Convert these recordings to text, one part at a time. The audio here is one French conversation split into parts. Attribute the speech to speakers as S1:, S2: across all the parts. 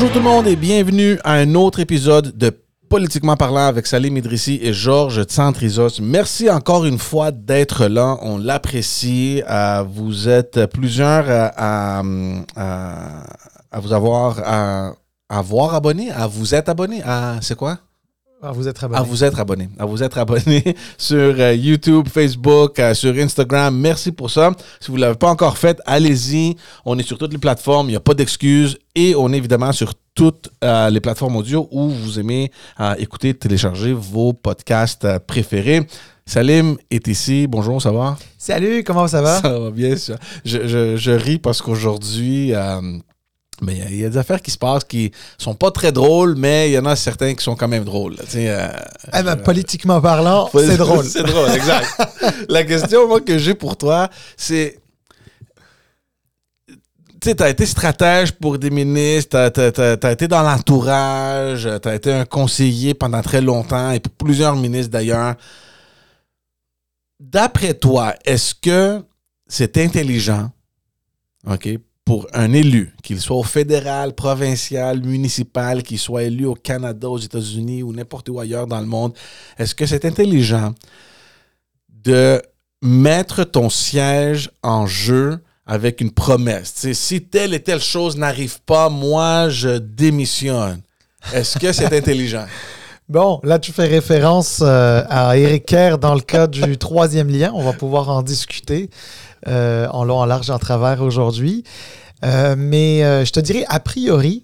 S1: Bonjour tout le monde et bienvenue à un autre épisode de Politiquement parlant avec Salim Idrissi et Georges Tsantrizos. Merci encore une fois d'être là. On l'apprécie. Euh, vous êtes plusieurs euh, à, à, vous avoir à avoir abonné, à vous être abonné. À, c'est quoi?
S2: À vous être abonné.
S1: À vous être abonné. À vous être abonné sur euh, YouTube, Facebook, euh, sur Instagram. Merci pour ça. Si vous ne l'avez pas encore fait, allez-y. On est sur toutes les plateformes. Il n'y a pas d'excuses. Et on est évidemment sur toutes euh, les plateformes audio où vous aimez écouter, télécharger vos podcasts préférés. Salim est ici. Bonjour, ça va?
S2: Salut, comment ça va?
S1: Ça va bien. ça. Je, je- je ris parce qu'aujourd'hui, euh, mais il y a- il y, a des affaires qui se passent qui sont pas très drôles, mais il y en a certains qui sont quand même drôles. Tu euh,
S2: Eh ben,
S1: je-
S2: politiquement parlant, c'est drôle.
S1: c'est drôle, exact. La question moi, que j'ai pour toi, c'est. Tu t'as été stratège pour des ministres, t'as- t'as été dans l'entourage, t'as été un conseiller pendant très longtemps, et pour plusieurs ministres d'ailleurs. D'après toi, est-ce que c'est intelligent, OK, pour un élu, qu'il soit au fédéral, provincial, municipal, qu'il soit élu au Canada, aux États-Unis ou n'importe où ailleurs dans le monde, est-ce que c'est intelligent de mettre ton siège en jeu avec une promesse? Si telle et telle chose n'arrive pas, moi, je démissionne. Est-ce que c'est intelligent?
S2: Bon, là, tu fais référence euh, à Eric Kerr dans le cas du troisième lien. On va pouvoir en discuter euh, en long, en large, en travers aujourd'hui. Euh, mais euh, je te dirais, a priori,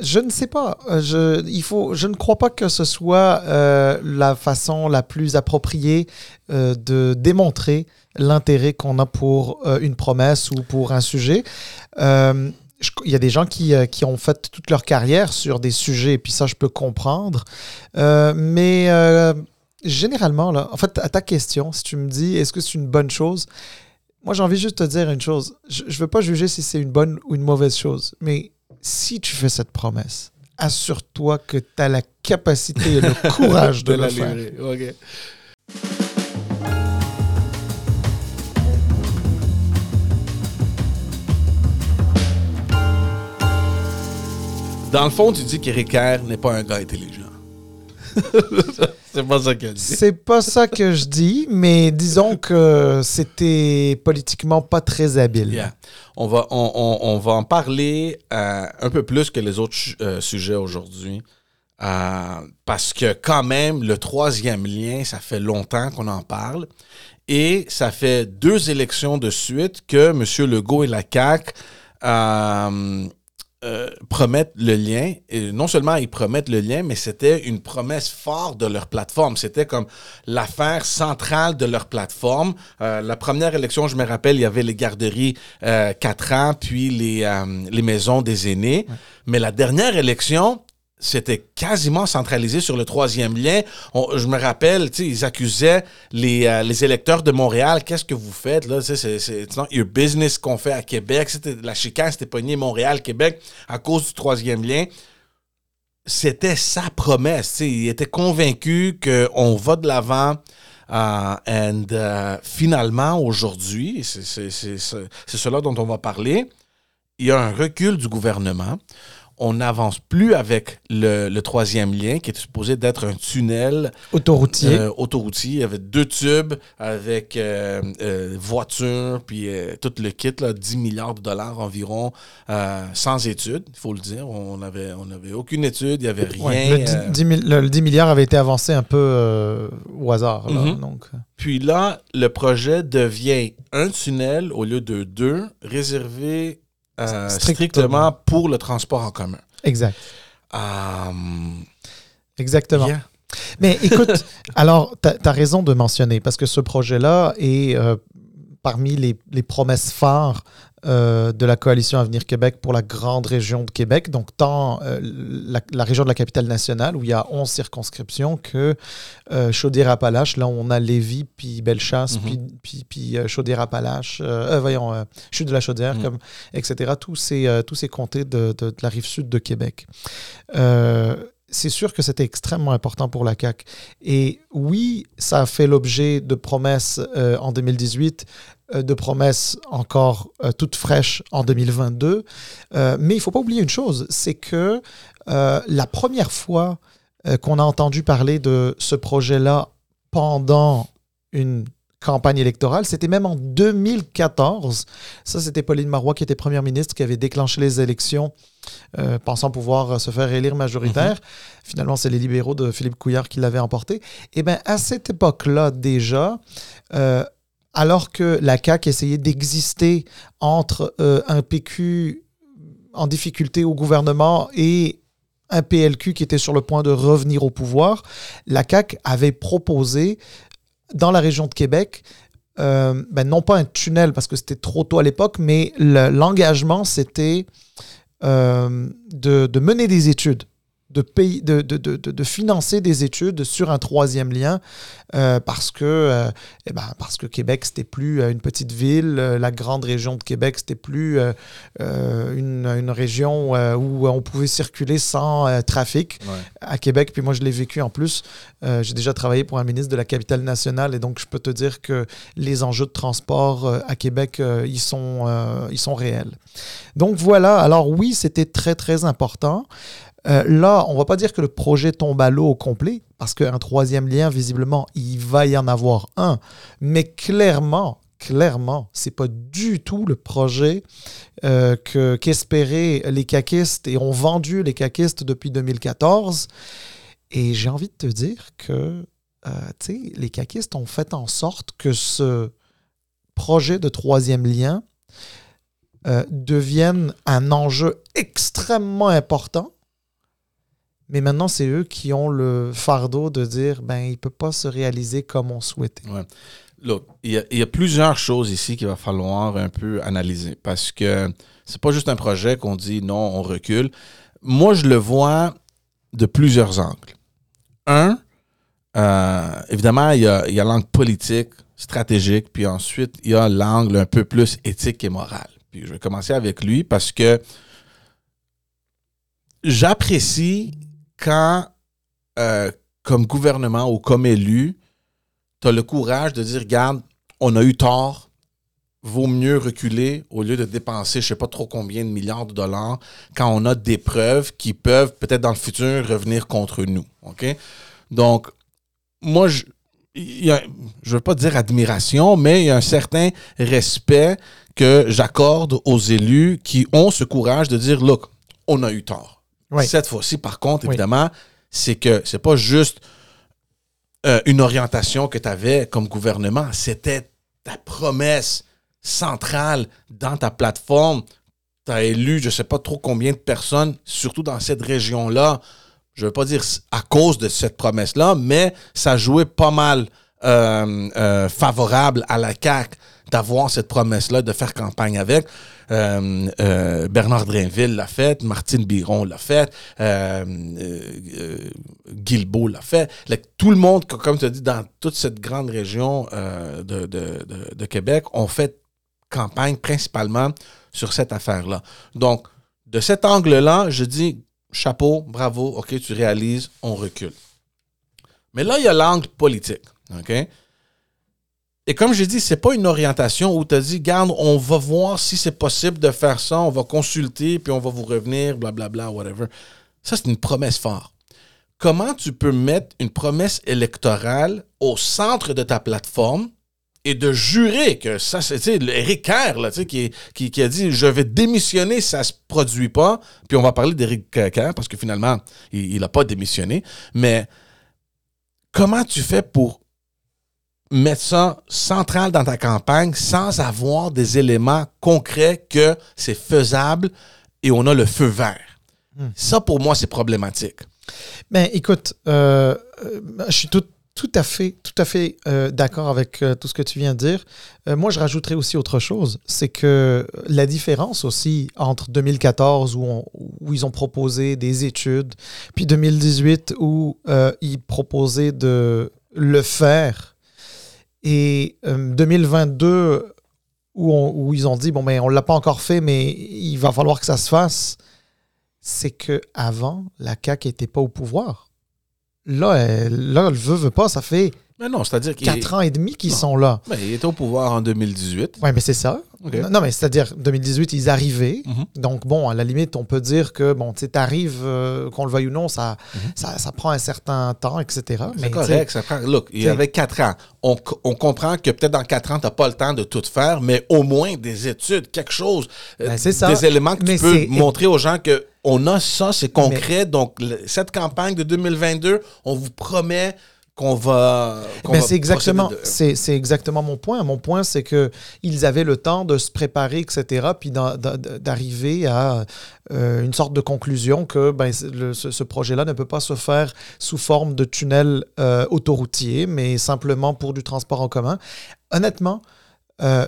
S2: je ne sais pas. Euh, Je, il faut, je ne crois pas que ce soit euh, la façon la plus appropriée euh, de démontrer l'intérêt qu'on a pour euh, une promesse ou pour un sujet. Euh, je- il y a des gens qui, euh, qui ont fait toute leur carrière sur des sujets, et puis ça, je peux comprendre. Euh, mais euh, généralement, là, en fait, à ta question, si tu me dis est-ce que c'est une bonne chose, moi, j'ai envie juste de te dire une chose. Je ne veux pas juger si c'est une bonne ou une mauvaise chose, mais si tu fais cette promesse, assure-toi que tu as la capacité et le courage de,
S1: la
S2: le faire.
S1: Dans le fond, tu dis qu'Éric n'est pas un gars intelligent. C'est pas ça qu'elle dit.
S2: C'est pas ça que je dis, mais disons que c'était politiquement pas très habile.
S1: Yeah. On, va, on, on- on va en parler euh, un peu plus que les autres euh, sujets aujourd'hui. Euh, parce que quand même, le troisième lien, ça fait longtemps qu'on en parle. Et ça fait deux élections de suite que M. Legault et la CAQ euh, promettent le lien. Et non seulement ils promettent le lien, mais c'était une promesse forte de leur plateforme. C'était comme l'affaire centrale de leur plateforme. Euh, la première élection, je me rappelle, il y avait les garderies euh, 4 ans, puis les, euh, les maisons des aînés. Mais la dernière élection, c'était quasiment centralisé sur le troisième lien. Je me rappelle, ils accusaient les, euh, les électeurs de Montréal. Qu'est-ce que vous faites là? C'est your business qu'on fait à Québec. La chicane, c'était pogné Montréal, Québec à cause du troisième lien. C'était sa promesse. tu sais. Il était convaincu qu'on va de l'avant. Euh, and euh, finalement, aujourd'hui, c'est cela dont on va parler, il y a un recul du gouvernement. On n'avance plus avec le, le troisième lien qui était supposé d'être un tunnel
S2: Autoroutier.
S1: euh, autoroutier. Il y avait deux tubes avec euh, euh, voiture, puis euh, tout le kit, là, 10 milliards de dollars environ, euh, sans études, il faut le dire. On n'avait on avait aucune étude, il n'y avait rien.
S2: Ouais, le, 10,
S1: euh,
S2: 10 mille- le- le 10 milliards avait été avancé un peu au hasard. là,
S1: Mhm.
S2: donc,
S1: Puis là, le projet devient un tunnel au lieu de deux, réservé euh,
S2: Strictement.
S1: strictement pour le transport en commun.
S2: exact.
S1: Euh,
S2: Exactement.
S1: yeah.
S2: Mais écoute, alors, tu as, raison de mentionner, parce que ce projet-là est euh, parmi les, les promesses phares euh, de la coalition Avenir Québec pour la grande région de Québec, donc tant euh, la, la région de la capitale nationale, où il y a 11 circonscriptions, que euh, Chaudière-Appalaches, là où on a Lévis, puis Bellechasse,
S1: Mhm.
S2: puis, puis, puis euh, Chaudière-Appalaches, euh, euh, voyons, euh, Chute de la Chaudière,
S1: Mhm.
S2: comme, etc., tous ces, euh, tous ces comtés de, de- de la rive sud de Québec. C'est sûr que c'était extrêmement important pour la CAQ. Et oui, ça a fait l'objet de promesses euh, en 2018, euh, de promesses encore euh, toutes fraîches en 2022. mais il ne faut pas oublier une chose, c'est que la première fois qu'on a entendu parler de ce projet-là pendant une campagne électorale. C'était même en 2014. Ça, c'était Pauline Marois qui était première ministre, qui avait déclenché les élections, euh, pensant pouvoir se faire élire majoritaire. Mhm. Finalement, c'est les libéraux de Philippe Couillard qui l'avaient emporté. Et eh bien, à cette époque-là, déjà, euh, alors que la CAQ essayait d'exister entre euh, un PQ en difficulté au gouvernement et un PLQ qui était sur le point de revenir au pouvoir, la CAQ avait proposé dans la région de Québec, euh, ben non pas un tunnel parce que c'était trop tôt à l'époque, mais l'engagement, c'était euh, de, mener des études de, pays, de, de, de, financer des études sur un troisième lien euh, parce, que, euh, eh ben, parce que Québec, c'était plus euh, une petite ville, la grande région de Québec, c'était plus une, une, région où on pouvait circuler sans trafic à Québec. Puis moi, je l'ai vécu en plus. J'ai déjà travaillé pour un ministre de la capitale nationale et donc je peux te dire que les enjeux de transport à Québec, ils, sont, ils sont réels. Donc voilà, alors oui, c'était très, très important. Euh, là, on va pas dire que le projet tombe à l'eau au complet, parce qu'un troisième lien, visiblement, il va y en avoir un. Mais clairement, clairement, c'est pas du tout le projet euh, que, qu'espéraient les caquistes et ont vendu les caquistes depuis 2014. Et j'ai envie de te dire que euh, les caquistes ont fait en sorte que ce projet de troisième lien devienne un enjeu extrêmement important mais maintenant, c'est eux qui ont le fardeau de dire ben, il ne peut pas se réaliser comme on souhaitait.
S1: Ouais. il y, a, plusieurs choses ici qu'il va falloir un peu analyser parce que c'est pas juste un projet qu'on dit non, on recule. Moi, je le vois de plusieurs angles. Un, euh, évidemment, il y a, y a l'angle politique, stratégique, puis ensuite, il y a l'angle un peu plus éthique et moral. Puis je vais commencer avec lui parce que j'apprécie quand, euh, comme gouvernement ou comme élu, tu as le courage de dire, regarde, on a eu tort, vaut mieux reculer au lieu de dépenser je sais pas trop combien de milliards de dollars quand on a des preuves qui peuvent peut-être dans le futur revenir contre nous. Donc, moi, je ne veux pas dire admiration, mais il y a un certain respect que j'accorde aux élus qui ont ce courage de dire, look, on a eu tort. Cette fois-ci, par contre, évidemment, c'est que c'est pas juste euh, une orientation que tu avais comme gouvernement, c'était ta promesse centrale dans ta plateforme. Tu as élu je sais pas trop combien de personnes, surtout dans cette région-là. Je veux pas dire à cause de cette promesse-là, mais ça jouait pas mal euh, euh, favorable à la CAQ d'avoir cette promesse-là, de faire campagne avec. Euh, euh, Bernard Drainville l'a fait, Martine Biron l'a fait, euh, Guilbeault l'a fait. tout le monde, comme tu as dit, dans toute cette grande région de, de, Québec, ont fait campagne principalement sur cette affaire-là. Donc, de cet angle-là, je dis chapeau, bravo, OK, tu réalises, on recule. Mais là, il y a l'angle politique. OK? Et comme j'ai dit, c'est pas une orientation où tu as dit, garde, on va voir si c'est possible de faire ça, on va consulter, puis on va vous revenir, blablabla, whatever. Ça, c'est une promesse forte. Comment tu peux mettre une promesse électorale au centre de ta plateforme et de jurer que ça, c'est Eric Kerr là, qui, qui, a dit je vais démissionner si ça ne se produit pas. Puis on va parler d'Eric Kerr parce que finalement, il n'a pas démissionné. Mais comment tu fais pour mettre ça central dans ta campagne sans avoir des éléments concrets que c'est faisable et on a le feu vert. Hmm. Ça, pour moi, c'est problématique.
S2: Mais écoute, euh, euh, je suis tout, tout à fait, tout à fait euh, d'accord avec tout ce que tu viens de dire. moi, je rajouterais aussi autre chose. C'est que la différence aussi entre 2014 où, où ils ont proposé des études, puis 2018 où ils proposaient de le faire et 2022, euh, où, où, ils ont dit, bon, mais on ne l'a pas encore fait, mais il va falloir que ça se fasse. c'est que avant la CAQ n'était pas au pouvoir. Là, elle, là, le veut, veut pas, ça fait
S1: Mais non, c'est-à-dire qu'il
S2: quatre ans et demi qu'ils sont là.
S1: Ben, il était au pouvoir en 2018.
S2: Oui, mais c'est ça. Non, mais c'est-à-dire, 2018, ils arrivaient.
S1: Mhm.
S2: Donc, bon, à la limite, on peut dire que, bon, tu sais, t'arrives, euh, qu'on le veuille ou non, ça,
S1: Mhm.
S2: ça, ça prend un certain temps, etc. Mais,
S1: C'est correct, ça prend. Look, il y avait quatre ans. On, on comprend que peut-être dans quatre ans, tu n'as pas le temps de tout faire, mais au moins des études, quelque chose, euh,
S2: Ben, c'est ça.
S1: des éléments que
S2: Mais
S1: tu peux montrer aux gens que on a ça, c'est concret. Donc, le- cette campagne de 2022, on vous promet qu'on va. qu'on
S2: Ben, c'est exactement,
S1: de-
S2: c'est, exactement mon point. Mon point, c'est que ils avaient le temps de se préparer, etc., puis d'arriver à euh, une sorte de conclusion que ben, c'est- le- ce, ce projet-là ne peut pas se faire sous forme de tunnel euh, autoroutier, mais simplement pour du transport en commun. Honnêtement, euh,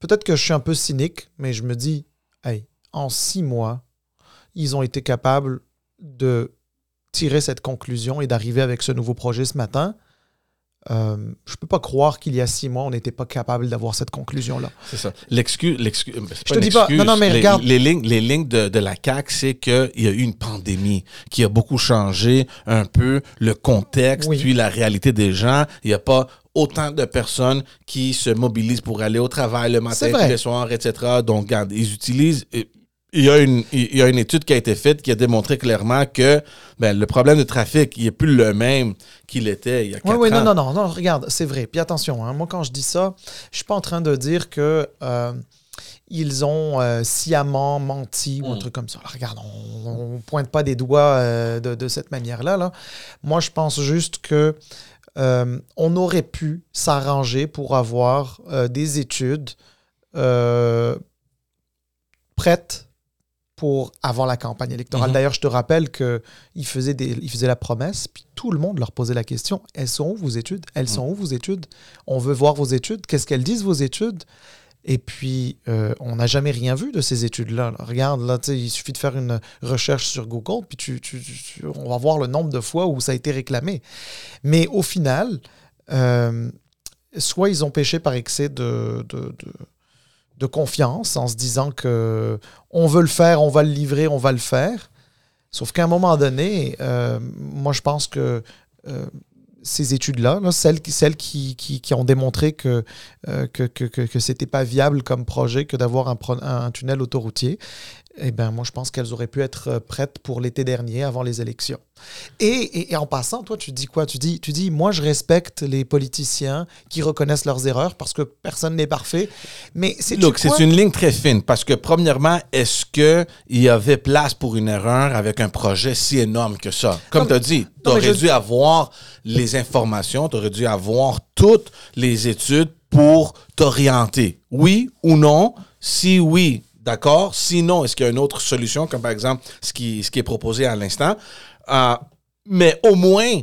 S2: peut-être que je suis un peu cynique, mais je me dis, hey, en six mois, ils ont été capables de tirer cette conclusion et d'arriver avec ce nouveau projet ce matin. Euh, je peux pas croire qu'il y a six mois, on n'était pas capable d'avoir cette conclusion-là.
S1: C'est ça. L'excuse, l'excuse, c'est
S2: Je te dis pas- non, non, mais
S1: les,
S2: regarde.
S1: Les lignes, les lignes de, de la CAQ, c'est qu'il y a eu une pandémie qui a beaucoup changé un peu le contexte,
S2: Oui.
S1: puis la réalité des gens. Il n'y a pas autant de personnes qui se mobilisent pour aller au travail le matin, le soir, etc. Donc, regarde, ils utilisent... Il y, a une, il y a une étude qui a été faite qui a démontré clairement que ben, le problème de trafic il n'est plus le même qu'il était il y a
S2: Oui,
S1: quatre
S2: oui,
S1: ans.
S2: non, non, non, non, regarde, c'est vrai. Puis attention, hein, moi, quand je dis ça, je suis pas en train de dire que euh, ils ont euh, sciemment menti ou un
S1: Mm.
S2: truc comme ça. Alors, regarde, on, ne pointe pas des doigts euh, de, de cette manière-là. Là. Moi, je pense juste que euh, on aurait pu s'arranger pour avoir euh, des études euh, prêtes pour avant la campagne électorale.
S1: Mhm.
S2: D'ailleurs, je te rappelle qu'ils faisaient, des, ils faisaient la promesse, puis tout le monde leur posait la question Elles sont où vos études? Elles sont où vos études? On veut voir vos études. Qu'est-ce qu'elles disent, vos études? Et puis, euh, on n'a jamais rien vu de ces études-là. là. Regarde, là, il suffit de faire une recherche sur Google, puis tu, tu- tu- on va voir le nombre de fois où ça a été réclamé. Mais au final, euh, soit ils ont péché par excès de, de, de- de confiance en se disant que on veut le faire, on va le livrer, on va le faire. Sauf qu'à un moment donné, euh, moi je pense que euh, ces études-là, là, celles, qui, ont démontré que, euh, que, pas viable comme projet que d'avoir un tunnel autoroutier, eh ben moi je pense qu'elles auraient pu être euh, prêtes pour l'été dernier, avant les élections. Et, et- et en passant, toi tu dis quoi? Tu dis, tu dis, moi je respecte les politiciens qui reconnaissent leurs erreurs parce que personne n'est parfait. Mais c'est
S1: Look, c'est une ligne très fine parce que, premièrement, est-ce qu'il y avait place pour une erreur avec un projet si énorme que ça? Comme tu as dit, tu aurais
S2: je-
S1: dû avoir les informations, tu aurais dû avoir toutes les études pour t'orienter. Oui ou non? Si oui, d'accord? Sinon, est-ce qu'il y a une autre solution, comme par exemple ce qui, ce qui est proposé à l'instant? Euh, mais au moins,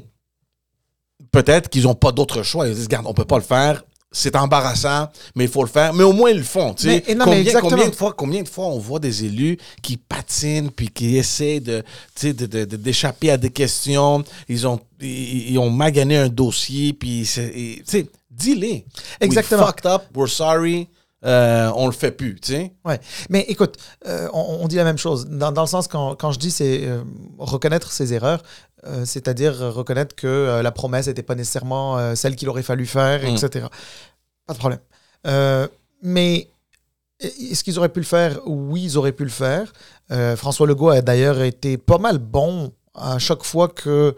S1: peut-être qu'ils n'ont pas d'autre choix. Ils disent, regarde, on peut pas le faire. C'est embarrassant, mais il faut le faire. Mais au moins, ils le font.
S2: Mais- et non,
S1: combien, combien de fois, combien de fois on voit des élus qui patinent puis qui essaient de, tu sais, de- de- de- d'échapper à des questions? Ils ont, ils, ils ont magané un dossier, puis dis-les.
S2: Exactement.
S1: We fucked up, we're sorry, euh, on le fait plus, tu sais.
S2: Ouais. Mais écoute, euh, on, on dit la même chose. Dans, dans le sens, quand, quand je dis c'est euh, reconnaître ses erreurs, c'est-à-dire reconnaître que la promesse n'était pas nécessairement celle qu'il aurait fallu faire,
S1: Mm.
S2: etc. Pas de problème. Mais est-ce qu'ils auraient pu le faire? Oui, ils auraient pu le faire. François Legault a d'ailleurs été pas mal bon à chaque fois que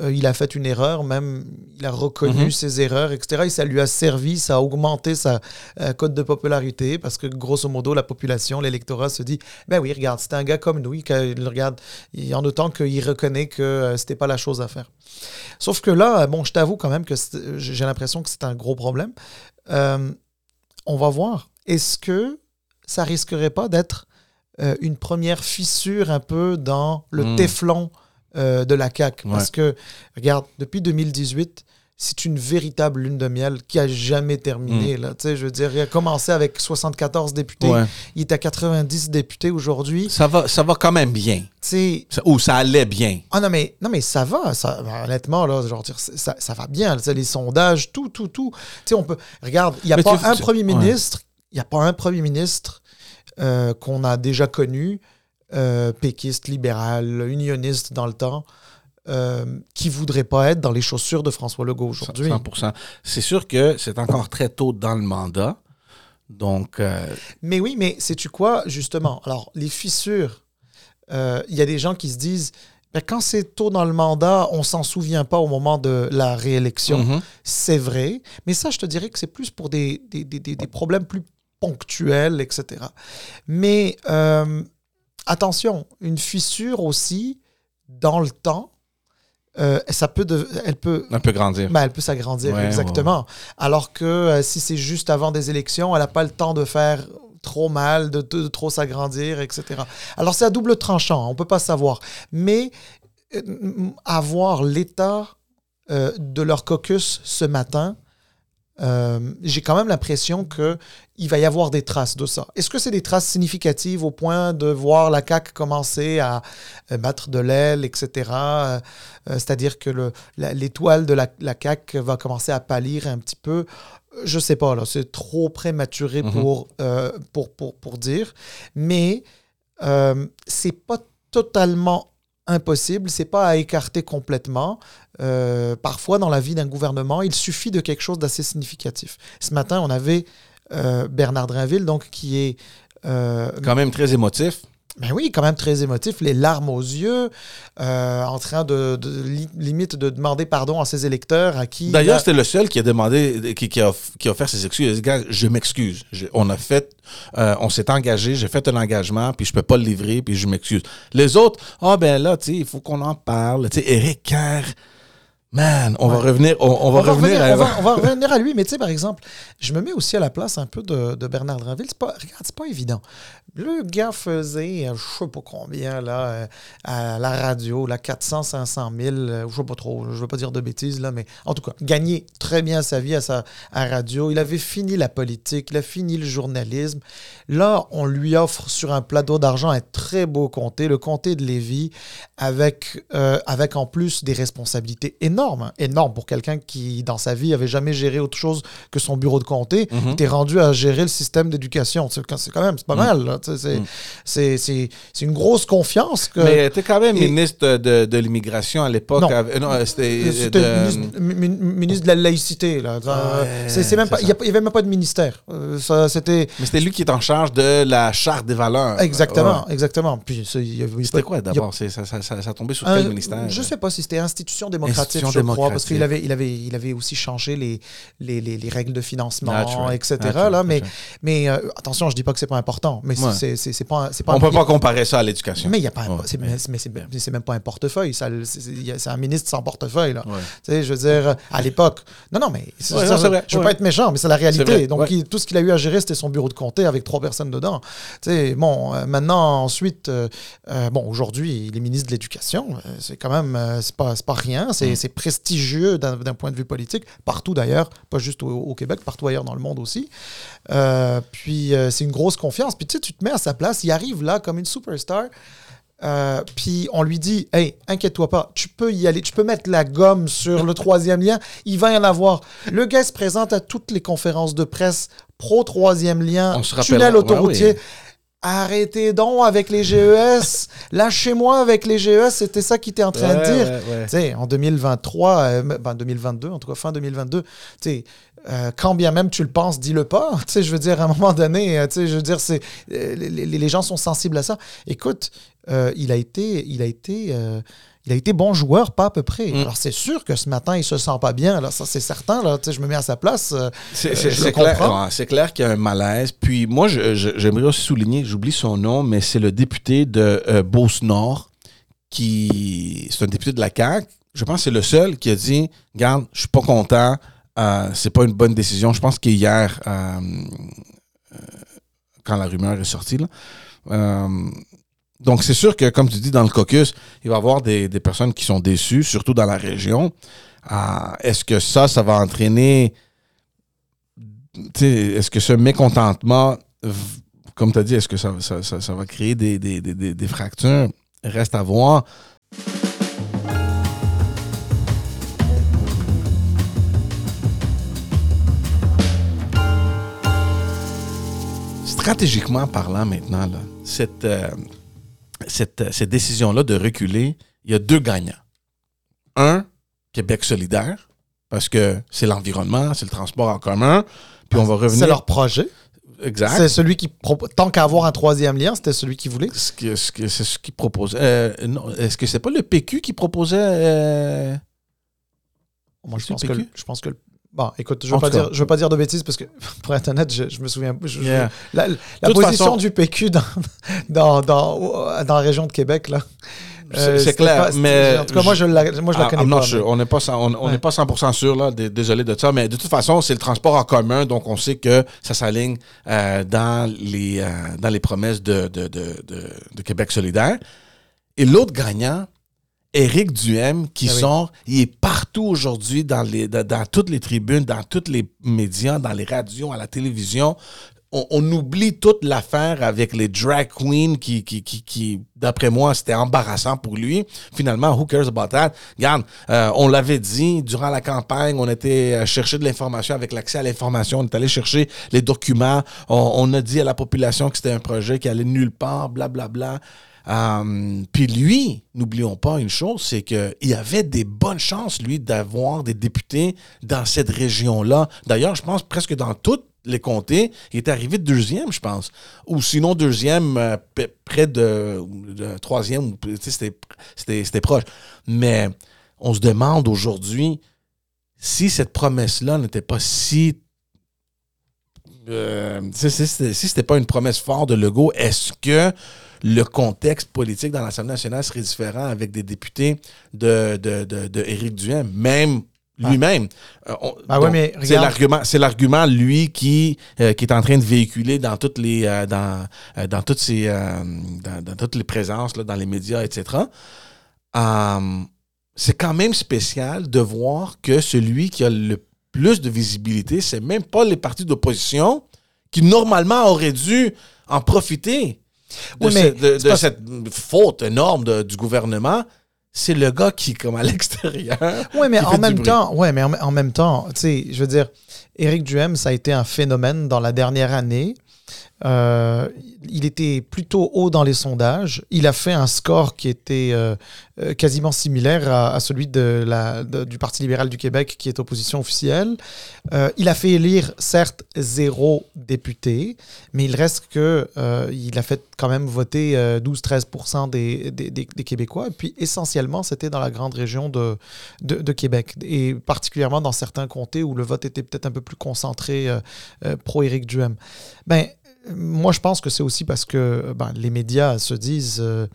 S2: euh, il a fait une erreur, même il a reconnu
S1: Mhm.
S2: ses erreurs, etc. Et ça lui a servi, ça a augmenté sa euh, cote de popularité parce que grosso modo, la population, l'électorat se dit ben oui, regarde, c'est un gars comme nous, il, il regarde, il- en autant qu'il reconnaît que euh, c'était pas la chose à faire. Sauf que là, bon, je t'avoue quand même que j'ai l'impression que c'est un gros problème. Euh, on va voir. Est-ce que ça risquerait pas d'être une première fissure un peu dans le
S1: Mm.
S2: téflon euh, de la CAQ?
S1: Ouais.
S2: Parce que, regarde, depuis 2018, c'est une véritable lune de miel qui a jamais terminé. Là. Sais, Je veux dire, il a commencé avec 74 députés.
S1: Ouais.
S2: Il est à 90 députés aujourd'hui.
S1: Ça va, ça va quand même bien. Ça- ou ça allait bien.
S2: ah non mais, non mais ça va, ça, honnêtement, là, genre, ça, ça va bien. Les sondages, tout, tout, tout. On peut. Regarde, il n'y a pas un premier ministre, il n'y a pas un premier ministre qu'on a déjà connu euh, péquiste, libéral, unioniste dans le temps, euh, qui voudrait pas être dans les chaussures de François Legault aujourd'hui.
S1: 100%. C'est sûr que c'est encore très tôt dans le mandat. Donc, euh,
S2: Mais oui, mais sais-tu quoi, justement? Alors, les fissures, euh, il y a des gens qui se disent, ben, quand c'est tôt dans le mandat, on s'en souvient pas au moment de la réélection.
S1: mhm.
S2: C'est vrai, mais ça, je te dirais que c'est plus pour des, des, des- des- problèmes plus ponctuels, etc. Mais euh, attention, une fissure aussi, dans le temps, euh, ça peut de- elle peut,
S1: un peu grandir.
S2: ben, elle peut s'agrandir,
S1: Ouais,
S2: exactement. Alors que euh, si c'est juste avant des élections, elle n'a pas le temps de faire trop mal, de, de trop s'agrandir, etc. Alors c'est à double tranchant, on ne peut pas savoir. Mais euh, avoir l'état de leur caucus ce matin, euh, j'ai quand même l'impression que il va y avoir des traces de ça. Est-ce que c'est des traces significatives au point de voir la CAQ commencer à euh, battre de l'aile, etc. Euh, C'est-à-dire que l'étoile de la, la CAQ va commencer à pâlir un petit peu. Je sais pas, c'est trop prématuré
S1: Mhm.
S2: pour, euh, pour, pour, pour dire. Mais c'est pas totalement impossible, c'est pas à écarter complètement. Euh, parfois, dans la vie d'un gouvernement, il suffit de quelque chose d'assez significatif. Ce matin, on avait euh, Bernard Drinville, donc qui est euh,
S1: Quand même très émotif.
S2: Ben oui, quand même très émotif, les larmes aux yeux, euh, en train de, de- li- limite de demander pardon à ses électeurs à qui.
S1: D'ailleurs,
S2: a-
S1: c'était le seul qui a demandé, qui, qui a, qui a offert ses excuses. Il a dit, gars, je m'excuse. On a fait, euh, on s'est engagé, j'ai fait un engagement, puis je peux pas le livrer, puis je m'excuse. Les autres, ah ben là, tu sais, il faut qu'on en parle. Tu sais, Eric Kerr, man, on va revenir, on, on va
S2: on va,
S1: revenir,
S2: revenir,
S1: à
S2: on, va, on va revenir à lui, mais tu sais, par exemple, je me mets aussi à la place un peu de, Bernard Drinville. Pas, regarde, c'est pas évident. Le gars faisait, euh, je sais pas combien, là, euh, à la radio, là, 400, 500 000, euh, je sais pas trop, je veux pas dire de bêtises, là, mais en tout cas, gagné très bien sa vie à sa radio. Il avait fini la politique, il a fini le journalisme. Là, on lui offre sur un plateau d'argent un très beau comté, le comté de Lévis, avec, euh, avec en plus des responsabilités énormes, hein, énormes pour quelqu'un qui, dans sa vie, avait jamais géré autre chose que son bureau de comté.
S1: Mhm.
S2: Il était rendu à gérer le système d'éducation. C'est quand même, c'est pas
S1: Mhm.
S2: mal. tu C'est
S1: Mhm.
S2: c'est- c'est- une grosse confiance que...
S1: Mais tu es quand même
S2: Et-
S1: ministre de, de l'immigration à l'époque.
S2: Non.
S1: c'était. De-
S2: ministre, mi- mi- ministre de la laïcité. Là. Euh, c'est- même pas-. Il n'y avait même pas de ministère. Euh, ça, C'était
S1: Mais c'était lui qui est en charge de la charte des valeurs.
S2: exactement,
S1: Ouais.
S2: exactement. Puis,
S1: C'était quoi
S2: a-
S1: d'abord? Ça, ça, ça, ça tombait sur quel ministère?
S2: Je sais pas si c'était institution démocratique,
S1: Institution
S2: je crois, parce
S1: démocratique.
S2: qu'il avait, il avait, il avait aussi changé les, les, les, les règles de financement,
S1: Right.
S2: etc.
S1: Right,
S2: là, mais mais euh, attention, je dis pas que c'est pas important, mais
S1: Ouais.
S2: c'est c'est pas, c'est pas
S1: On peut pas comparer ça à l'éducation.
S2: Mais il y a pas, un-
S1: Ouais,
S2: c'est,
S1: mais-
S2: c'est, même pas un portefeuille. C'est, un ministre sans portefeuille là.
S1: Ouais.
S2: Tu sais, je veux dire, à l'époque. Non, non, mais je veux pas être méchant, mais c'est la réalité. Donc, il- tout ce qu'il a eu à gérer, c'était son bureau de comté avec trois personnes dedans. Tu sais, bon, euh, maintenant, ensuite, euh, bon, aujourd'hui, il est ministre de l'Éducation. C'est quand même, c'est pas, c'est pas rien. C'est,
S1: Mm.
S2: c'est prestigieux d'un, d'un point de vue politique, partout d'ailleurs, pas juste au, au Québec, partout ailleurs dans le monde aussi. Euh, puis, euh, c'est une grosse confiance. Puis, tu sais, tu te mets à sa place, il arrive là comme une superstar. Euh, puis on lui dit, hey, inquiète-toi pas, tu peux y aller, tu peux mettre la gomme sur le troisième lien, il va y en avoir. Le gars se présente à toutes les conférences de presse pro troisième lien, tunnel
S1: ouais,
S2: autoroutier.
S1: oui.
S2: Arrêtez donc avec les GES, lâchez-moi avec les GES, c'était ça qu'il était en train de dire.
S1: ouais,
S2: en 2023, euh, ben 2022, en tout cas fin 2022, tu sais, euh, quand bien même tu le penses, dis-le pas. Tu sais, je veux dire, à un moment donné, euh, tu sais, je veux dire, c'est, euh, les, gens sont sensibles à ça. Écoute, euh, il a été, il a été, euh, il a été bon joueur, pas à peu près.
S1: Mm.
S2: Alors c'est sûr que ce matin, il se sent pas bien. Là, ça c'est certain. Là, tu sais, je me mets à sa place.
S1: C'est clair, clair qu'il y a un malaise. Puis moi, j'aimerais aussi souligner, j'oublie son nom, mais c'est le député de Beauce-Nord, qui c'est un député de la CAQ. Je pense que c'est le seul qui a dit, regarde, je suis pas content, euh, c'est pas une bonne décision. Je pense qu'hier, euh, euh, quand la rumeur est sortie, là, euh, donc, c'est sûr que, comme tu dis, dans le caucus, il va y avoir des, des personnes qui sont déçues, surtout dans la région. Est-ce que ça, ça va entraîner. Est-ce que ce mécontentement, comme tu as dit, est-ce que ça, ça, va créer des- des- des fractures? Reste à voir. Stratégiquement parlant maintenant, là, cette, euh, cette, cette décision-là de reculer, il y a deux gagnants. Un, Québec solidaire, parce que c'est l'environnement, c'est le transport en commun. Puis on va revenir.
S2: C'est leur projet.
S1: Exact.
S2: C'est celui qui. propo- Tant qu'à avoir un troisième lien, c'était celui qui voulait?
S1: Ce ce C'est ce qu'il proposait. Euh, non, Est-ce que c'est pas le PQ qui proposait. euh,
S2: Moi, je pense, que, je pense que. Bon, écoute, je ne veux, pas dire- je veux pas dire de bêtises parce que, pour être honnête, je, je me souviens. je- je-
S1: Yeah.
S2: la la position
S1: façon-
S2: du PQ dans, dans, dans, dans la région de Québec, là.
S1: C'est-
S2: euh,
S1: c'est clair,
S2: pas-
S1: mais
S2: En tout cas, moi, je la, moi, je la
S1: Ah,
S2: connais pas. mais-.
S1: On n'est pas, on, on
S2: Ouais.
S1: n'est pas 100% sûr, là, désolé de ça, mais de toute façon, c'est le transport en commun, donc on sait que ça s'aligne euh, dans, les, euh, dans les promesses de, de- de Québec solidaire. Et l'autre gagnant, Éric Duhem, qui
S2: Ah oui.
S1: sort, il est partout aujourd'hui dans, les, dans, dans toutes les tribunes, dans tous les médias, dans les radios, à la télévision. On, on oublie toute l'affaire avec les drag queens qui, qui, qui, qui d'après moi, c'était embarrassant pour lui. Finalement, who cares about that? Regarde, euh, on l'avait dit durant la campagne, on était euh, chercher de l'information avec l'accès à l'information, on est allé chercher les documents, on, on a dit à la population que c'était un projet qui allait nulle part, blablabla. Euh, puis lui, n'oublions pas une chose, c'est qu'il avait des bonnes chances, lui, d'avoir des députés dans cette région-là. D'ailleurs, je pense presque dans toutes les comtés, il est arrivé deuxième, je pense. Ou sinon deuxième, euh, près de, troisième, c'était- proche. Mais on se demande aujourd'hui si cette promesse-là n'était pas si euh, si c'était pas une promesse forte de Legault, est-ce que le contexte politique dans l'Assemblée nationale serait différent avec des députés de, de, de, de Éric Duhem, même lui-même. Euh,
S2: Ah ouais,
S1: c'est l'argument, c'est l'argument lui qui euh, qui est en train de véhiculer dans toutes les euh, dans dans toutes ces dans, dans toutes les présences là, dans les médias, etc. Euh, c'est quand même spécial de voir que celui qui a le plus de visibilité, c'est même pas les partis d'opposition qui normalement auraient dû en profiter de,
S2: Oui, mais
S1: cette, de-
S2: c'est
S1: de
S2: pas-
S1: cette faute énorme de- du gouvernement. C'est le gars qui comme à l'extérieur.
S2: Oui, mais en même temps, ouais, mais en, en même temps, tu sais, je veux dire, Éric Duhem, ça a été un phénomène dans la dernière année. Euh, il était plutôt haut dans les sondages. Il a fait un score qui était euh, euh, quasiment similaire à, celui de la, du Parti libéral du Québec, qui est opposition officielle. Il a fait élire, certes, zéro député, mais il reste que il a fait quand même voter euh, 12-13 des, des, des- Québécois. Et puis, essentiellement, c'était dans la grande région de, de, Québec, et particulièrement dans certains comtés où le vote était peut-être un peu plus concentré pro-Éric Duhem. Ben, moi, je pense que c'est aussi parce que ben, les médias se disent... euh,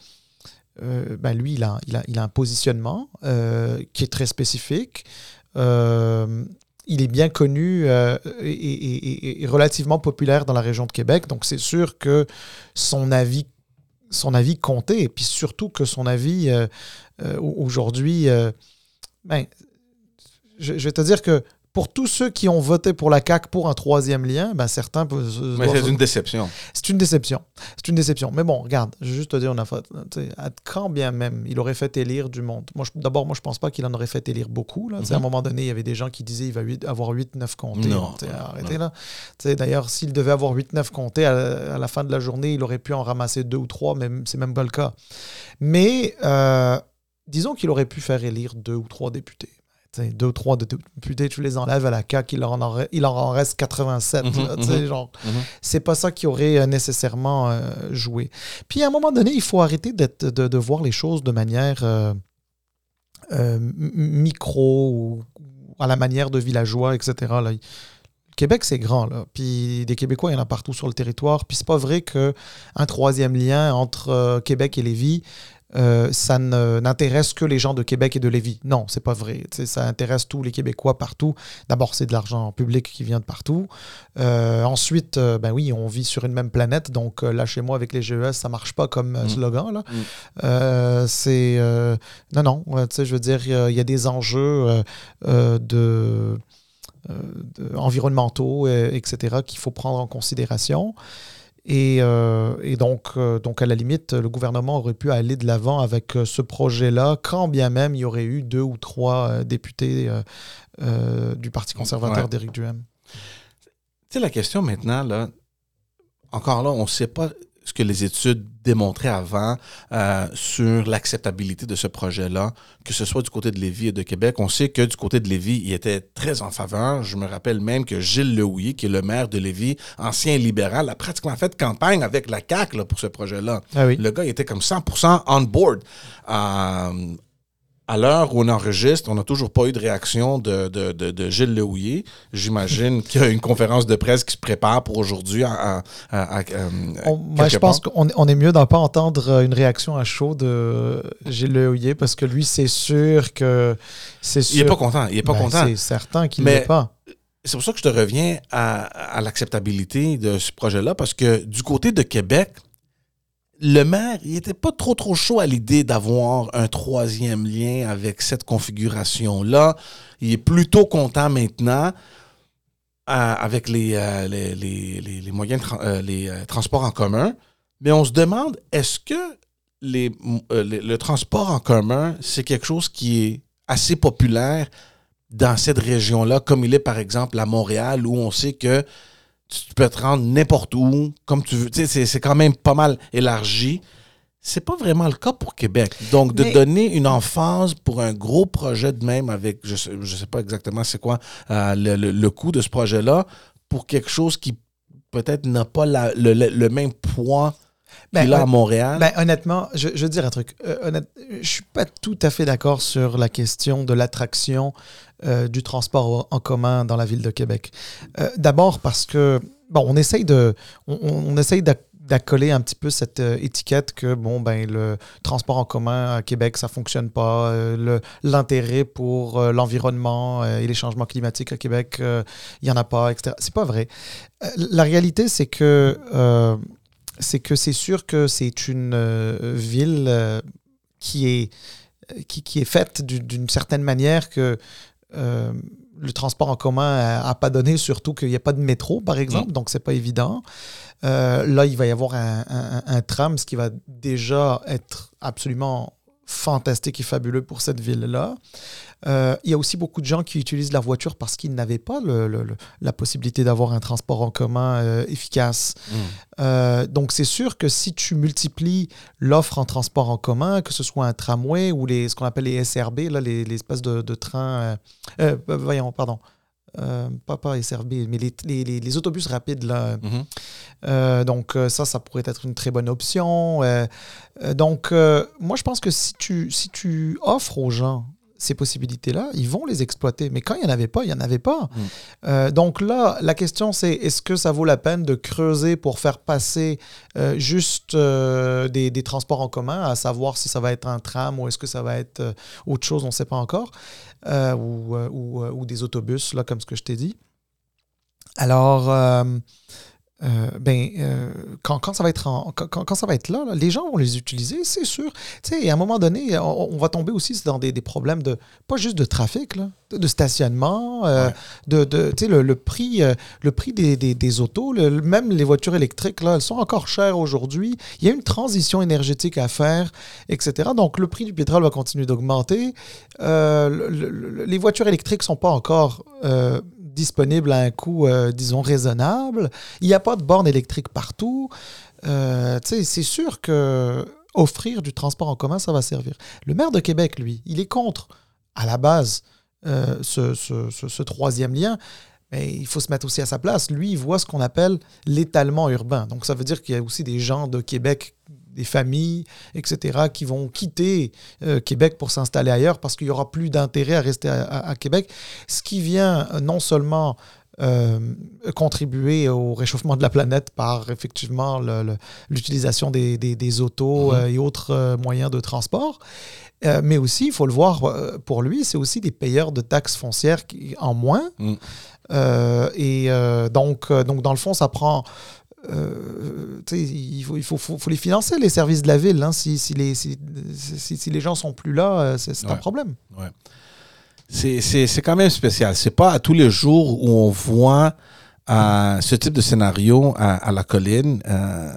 S2: euh, ben lui, il a, un positionnement euh, qui est très spécifique. Il est bien connu et, relativement populaire dans la région de Québec. Donc, c'est sûr que son avis, son avis comptait. Et puis surtout que son avis, aujourd'hui, ben, je vais te dire que pour tous ceux qui ont voté pour la CAQ pour un troisième lien, ben certains peuvent.
S1: Mais c'est une déception.
S2: c'est une déception. C'est une déception. Mais bon, regarde, je vais juste te dire, on a fait, quand bien même il aurait fait élire du monde? Moi, D'abord, moi, je pense pas qu'il en aurait fait élire beaucoup. Là. Sais, À un
S1: Mhm.
S2: moment donné, il y avait des gens qui disaient qu'il va avoir 8-9 comtés.
S1: Non,
S2: sais,
S1: non,
S2: arrêtez là. D'ailleurs, s'il devait avoir 8-9 comtés à, à la fin de la journée, il aurait pu en ramasser deux ou trois, mais c'est même pas le cas. Mais euh, disons qu'il aurait pu faire élire deux ou trois députés. Deux ou trois députés, tu les enlèves à la CAQ, il en, en re- il en reste 87.
S1: Mhm,
S2: là,
S1: mhm.
S2: genre,
S1: Mhm.
S2: c'est pas ça qui aurait euh, nécessairement euh, joué. Puis à un moment donné, il faut arrêter de, de voir les choses de manière euh, euh, micro ou à la manière de villageois, etc. Là. Québec, c'est grand, là. Puis des Québécois, il y en a partout sur le territoire. Puis c'est pas vrai qu'un troisième lien entre euh, Québec et Lévis, euh, ça n'intéresse que les gens de Québec et de Lévis. Non, c'est pas vrai. Ça intéresse tous les Québécois partout. D'abord, c'est de l'argent public qui vient de partout. Euh, ensuite, euh, ben oui, on vit sur une même planète, donc là chez moi avec les GES, ça marche pas comme
S1: Mm.
S2: slogan. Là.
S1: Mm.
S2: C'est non, non. je veux dire, il y a- des enjeux de, de- environnementaux, etc., qu'il faut prendre en considération. Et, euh, et donc, euh, donc, à la limite, le gouvernement aurait pu aller de l'avant avec euh, ce projet-là, quand bien même il y aurait eu deux ou trois députés du Parti conservateur
S1: Ouais.
S2: d'Éric Duhem.
S1: Tu sais, la question maintenant, là, encore là, on ne sait pas ce que les études démontraient avant euh, sur l'acceptabilité de ce projet-là, que ce soit du côté de Lévis et de Québec. On sait que du côté de Lévis, il était très en faveur. Je me rappelle même que Gilles Lehouillier, qui est le maire de Lévis, ancien libéral, a pratiquement fait campagne avec la CAQ là, pour ce projet-là.
S2: Ah oui.
S1: Le gars il était comme 100% on board. Euh, à l'heure où on enregistre, on n'a toujours pas eu de réaction de, de, de, de Gilles Lehouillier. J'imagine qu'il y a une conférence de presse qui se prépare pour aujourd'hui. À, à- à- euh,
S2: On- moi, je pense qu'on on est mieux d'en pas entendre euh, une réaction à chaud de Gilles Lehouillier parce que lui, c'est sûr que c'est sûr.
S1: Il n'est pas content. Il est pas
S2: Ben,
S1: content.
S2: C'est certain qu'il ne
S1: Mais-
S2: l'est pas.
S1: C'est pour ça que je te reviens à, à l'acceptabilité de ce projet-là, parce que du côté de Québec, le maire, il était pas trop trop chaud à l'idée d'avoir un troisième lien avec cette configuration-là. Il est plutôt content maintenant euh, avec les, euh, moyens euh, les transports en commun. Mais on se demande, est-ce que le transport en commun, c'est quelque chose qui est assez populaire dans cette région-là, comme il est par exemple à Montréal, où on sait que tu peux te rendre n'importe où, comme tu veux. Tu sais, c'est- quand même pas mal élargi. C'est pas vraiment le cas pour Québec. Donc, de
S2: Mais-
S1: donner une emphase pour un gros projet de même avec, je sais, je sais pas exactement c'est quoi euh, le, le- le coût de ce projet-là, pour quelque chose qui peut-être n'a pas la- le, le- le même poids
S2: Ben,
S1: a à Montréal.
S2: ben, honnêtement, je, je veux dire un truc. Euh, honnête, je suis pas tout à fait d'accord sur la question de l'attraction euh, du transport en commun dans la ville de Québec. Euh, D'abord parce que, bon, on essaye de, on, essaye d'ac- d'accoler un petit peu cette euh, étiquette que bon ben le transport en commun à Québec ça fonctionne pas l'intérêt pour l'environnement et les changements climatiques à Québec il y en a pas etc c'est pas vrai la réalité c'est que c'est que c'est sûr que c'est une ville qui est qui, qui est faite du- d'une certaine manière que euh, le transport en commun n'a pas donné, surtout qu'il n'y a pas de métro, par exemple, donc c'est pas évident. Euh, là, il va y avoir un, un- un tram, ce qui va déjà être absolument fantastique et fabuleux pour cette ville-là. Euh, il y a aussi beaucoup de gens qui utilisent la voiture parce qu'ils n'avaient pas le- le- le- la possibilité d'avoir un transport en commun euh, efficace.
S1: Mm.
S2: Euh, donc, c'est sûr que si tu multiplies l'offre en transport en commun, que ce soit un tramway ou les, ce qu'on appelle les SRB, là, les, les espèces de, de trains. euh, voyons, pardon. Euh, pas, pas SRB, mais les, les- les- les autobus rapides, là.
S1: Mhm.
S2: Euh, donc, ça, ça pourrait être une très bonne option. Euh, donc, moi, je pense que si tu, si tu offres aux gens ces possibilités-là, ils vont les exploiter. Mais quand il n'y en avait pas, il n'y en avait pas.
S1: Mm.
S2: Euh, donc là, la question, c'est est-ce que ça vaut la peine de creuser pour faire passer euh, juste euh, des, des transports en commun, à savoir si ça va être un tram ou est-ce que ça va être autre chose, on ne sait pas encore, ou, ou, ou des autobus, là, comme ce que je t'ai dit. Alors, euh, ben, euh, quand, quand ça va être en- quand, quand- ça va être là, là, les gens vont les utiliser, c'est sûr. Tu sais, à un moment donné, on, on va tomber aussi dans des, des problèmes de pas juste de trafic, là, de, de stationnement, euh,
S1: Ouais.
S2: de, de tu sais, le, le prix, le prix des, des- des autos, le- même les voitures électriques, là, elles sont encore chères aujourd'hui. Il y a une transition énergétique à faire, etc. Donc, le prix du pétrole va continuer d'augmenter. Le- le- le- les voitures électriques sont pas encore disponibles à un coût, euh, disons, raisonnable. Il n'y a pas de bornes électriques partout. Euh, c'est sûr que offrir du transport en commun, ça va servir. Le maire de Québec, lui, il est contre, à la base, euh, ce, ce- ce- ce troisième lien. Mais il faut se mettre aussi à sa place. Lui, il voit ce qu'on appelle l'étalement urbain. Donc, ça veut dire qu'il y a aussi des gens de Québec, des familles, etc., qui vont quitter euh, Québec pour s'installer ailleurs parce qu'il n'y aura plus d'intérêt à rester à, à- à Québec. Ce qui vient euh, non seulement euh, contribuer au réchauffement de la planète par effectivement l'utilisation des, des- des autos
S1: Mhm.
S2: euh, et autres euh, moyens de transport, mais aussi, il faut le voir pour lui, c'est aussi des payeurs de taxes foncières qui- en moins.
S1: Mm.
S2: Et donc, donc, dans le fond, ça prend. Euh, il faut, il faut, faut- faut les financer, les services de la ville. hein. Si, si, les, si, si- les gens sont plus là, euh, c'est un
S1: Ouais.
S2: problème.
S1: C'est- C'est quand même spécial. C'est pas à tous les jours où on voit euh, ce type de scénario à, à la colline. Euh,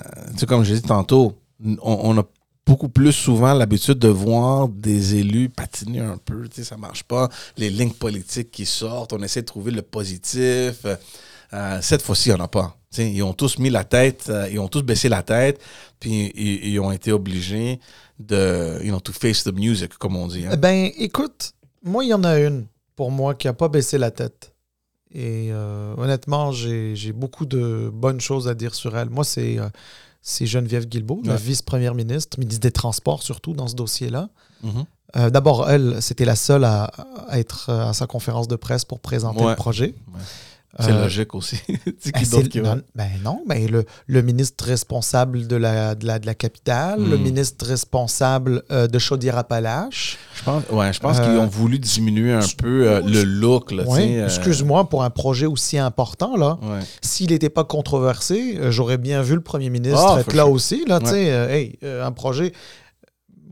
S1: comme j'ai dit tantôt, on, on a beaucoup plus souvent l'habitude de voir des élus patiner un peu. Ça marche pas. Les lignes politiques qui sortent, on essaie de trouver le positif. Cette fois-ci, il n'y en a pas. T'sais, ils ont tous mis la tête, euh, ils ont tous baissé la tête, puis ils, ils ont été obligés de, you know, to face the music, comme on dit. hein.
S2: Eh Ben, écoute, moi, il y en a une pour moi qui n'a pas baissé la tête. Et euh, honnêtement, j'ai beaucoup de bonnes choses à dire sur elle. Moi, c'est euh, Geneviève Guilbeault, la vice-première ministre, ministre des Transports surtout dans ce dossier-là.
S1: Mhm.
S2: Euh, D'abord, elle, c'était la seule à, à être à sa conférence de presse pour présenter
S1: Ouais.
S2: le projet.
S1: C'est
S2: Euh,
S1: logique aussi.
S2: Ben,
S1: qui
S2: non, ben non, mais le, le ministre responsable de la, de la, de la capitale, le
S1: Hmm.
S2: ministre responsable euh, de Chaudière-Appalaches.
S1: Je pense, ouais, je pense
S2: Euh,
S1: qu'ils ont voulu diminuer un peu le look.
S2: Ouais, Excuse-moi, pour un projet aussi important, là,
S1: ouais.
S2: s'il n'était pas controversé, j'aurais bien vu le premier ministre
S1: Ah,
S2: être là
S1: sure.
S2: aussi. Là,
S1: Ouais.
S2: hey, un projet,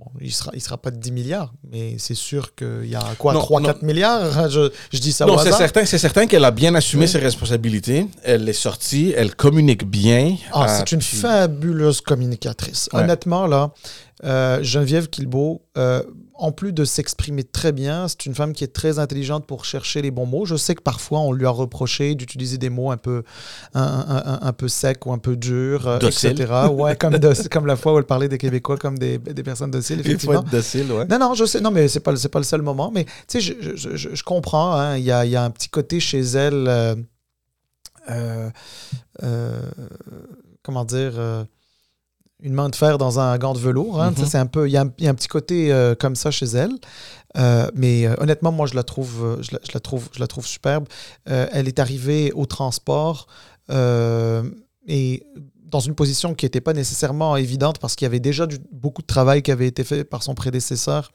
S2: bon, il ne sera, il sera pas de 10 milliards, mais c'est sûr qu'il y a quoi,
S1: Non,
S2: 3-4 milliards? Je, je dis ça
S1: Non, c'est certain, c'est certain qu'elle a bien assumé ses responsabilités. Elle est sortie, elle communique bien.
S2: Ah,
S1: Euh,
S2: c'est une fabuleuse communicatrice.
S1: Ouais.
S2: Honnêtement, là, euh, Geneviève Guilbeault, euh, en plus de s'exprimer très bien, c'est une femme qui est très intelligente pour chercher les bons mots. Je sais que parfois, on lui a reproché d'utiliser des mots un peu, un, un- un- un peu secs ou un peu durs, euh,
S1: Docile.
S2: etc. Ouais, comme, la fois où elle parlait des Québécois comme des, des personnes dociles,
S1: Il faut
S2: effectivement.
S1: être docile, ouais.
S2: Non, non, je sais. Non, mais c'est pas, pas le seul moment. Mais tu sais, je, je, je- je comprends. hein, Il y, a, il y a un petit côté chez elle. euh, euh, euh, comment dire Une main de fer dans un gant de velours. hein,
S1: Mhm.
S2: C'est un peu. Il y, a un, il y a un petit côté euh, comme ça chez elle. Euh, mais euh, honnêtement, moi, je la trouve, je la, je la trouve, je la trouve superbe. Elle est arrivée au transport et dans une position qui n'était pas nécessairement évidente parce qu'il y avait déjà du- beaucoup de travail qui avait été fait par son prédécesseur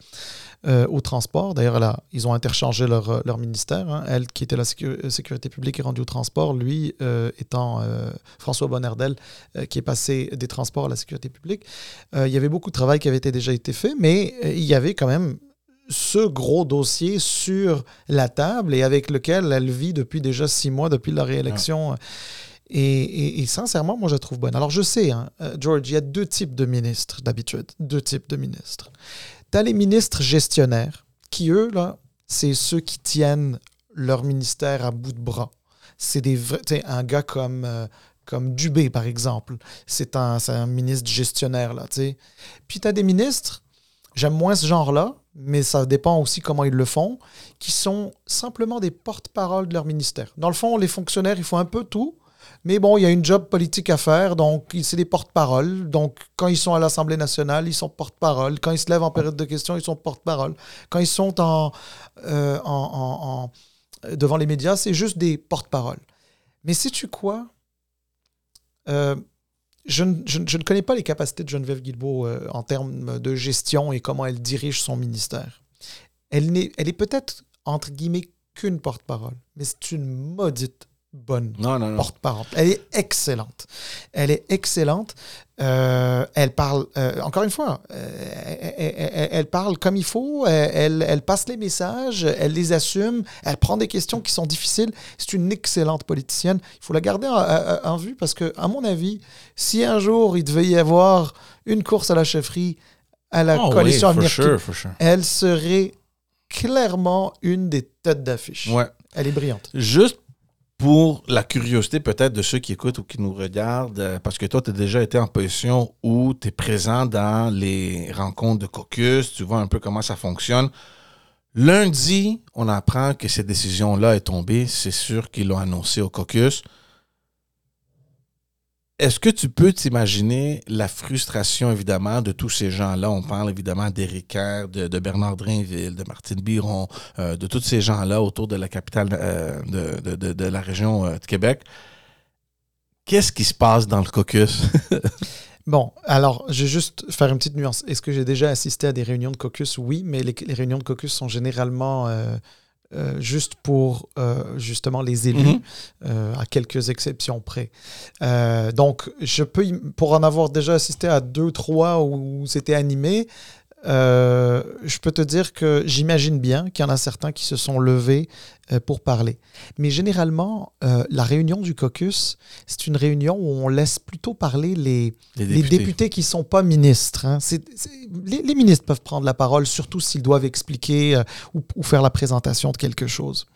S2: euh, au transport. D'ailleurs, a- ils ont interchangé leur, euh, leur ministère. hein. Elle, qui était la sécu- euh, sécurité publique, est rendue au transport. Lui, euh, étant euh, François Bonnardel, qui est passé des transports à la sécurité publique. Il y avait beaucoup de travail qui avait été déjà été fait, mais il y avait quand même ce gros dossier sur la table et avec lequel elle vit depuis déjà six mois, depuis la réélection. Et, sincèrement, moi, je la trouve bonne. Alors, je sais, hein, euh, George, il y a deux types de ministres d'habitude. Deux types de ministres. Tu as les ministres gestionnaires, qui, eux, là, c'est ceux qui tiennent leur ministère à bout de bras. C'est des vrais. Un gars comme. euh, comme Dubé, par exemple. C'est un, un ministre gestionnaire, là, tu sais. Puis tu as des ministres, j'aime moins ce genre-là, mais ça dépend aussi comment ils le font, qui sont simplement des porte-parole de leur ministère. Dans le fond, les fonctionnaires, ils font un peu tout, mais bon, il y a une job politique à faire, donc c'est des porte-parole. Donc, quand ils sont à l'Assemblée nationale, ils sont porte-parole. Quand ils se lèvent en période de questions, ils sont porte-parole. Quand ils sont euh, devant les médias, c'est juste des porte-parole. Mais sais-tu quoi? Euh, je, ne- connais pas les capacités de Geneviève Guilbeault euh, en termes de gestion et comment elle dirige son ministère. Elle, n'est- elle est peut-être, entre guillemets, qu'une porte-parole, mais c'est une maudite bonne porte-parole. Elle est excellente. Elle est excellente. Euh, elle parle, euh, encore une fois, euh, elle, elle- elle- elle parle comme il faut, elle, passe les messages, elle les assume, elle prend des questions qui sont difficiles. C'est une excellente politicienne. Il faut la garder en, vue parce que, à mon avis, si un jour il devait y avoir une course à la chefferie à la
S1: Oh,
S2: coalition
S1: oui, sure, for sure.
S2: elle serait clairement une des têtes d'affiche.
S1: Ouais.
S2: Elle est brillante.
S1: Juste pour la curiosité peut-être de ceux qui écoutent ou qui nous regardent, euh, parce que toi, tu as déjà été en position où tu es présent dans les rencontres de caucus, tu vois un peu comment ça fonctionne. Lundi, on apprend que cette décision-là est tombée. C'est sûr qu'ils l'ont annoncé au caucus. Est-ce que tu peux t'imaginer la frustration, évidemment, de tous ces gens-là? On parle évidemment d'Éric Kerr, de, Bernard Drainville, de Martine Biron, euh, de tous ces gens-là autour de la capitale euh, de, la région euh, de Québec. Qu'est-ce qui se passe dans le caucus?
S2: Bon, alors, je vais juste faire une petite nuance. Est-ce que j'ai déjà assisté à des réunions de caucus? Oui, mais les, réunions de caucus sont généralement euh, juste pour euh, justement les élus,
S1: Mhm.
S2: euh, à quelques exceptions près. Donc, je peux, pour en avoir déjà assisté à deux, trois où c'était animé, euh, je peux te dire que j'imagine bien qu'il y en a certains qui se sont levés euh, pour parler. Mais généralement, euh, la réunion du caucus, c'est une réunion où on laisse plutôt parler les, les députés qui ne sont pas ministres. hein. Les, les ministres peuvent prendre la parole, surtout s'ils doivent expliquer ou, ou faire la présentation de quelque chose.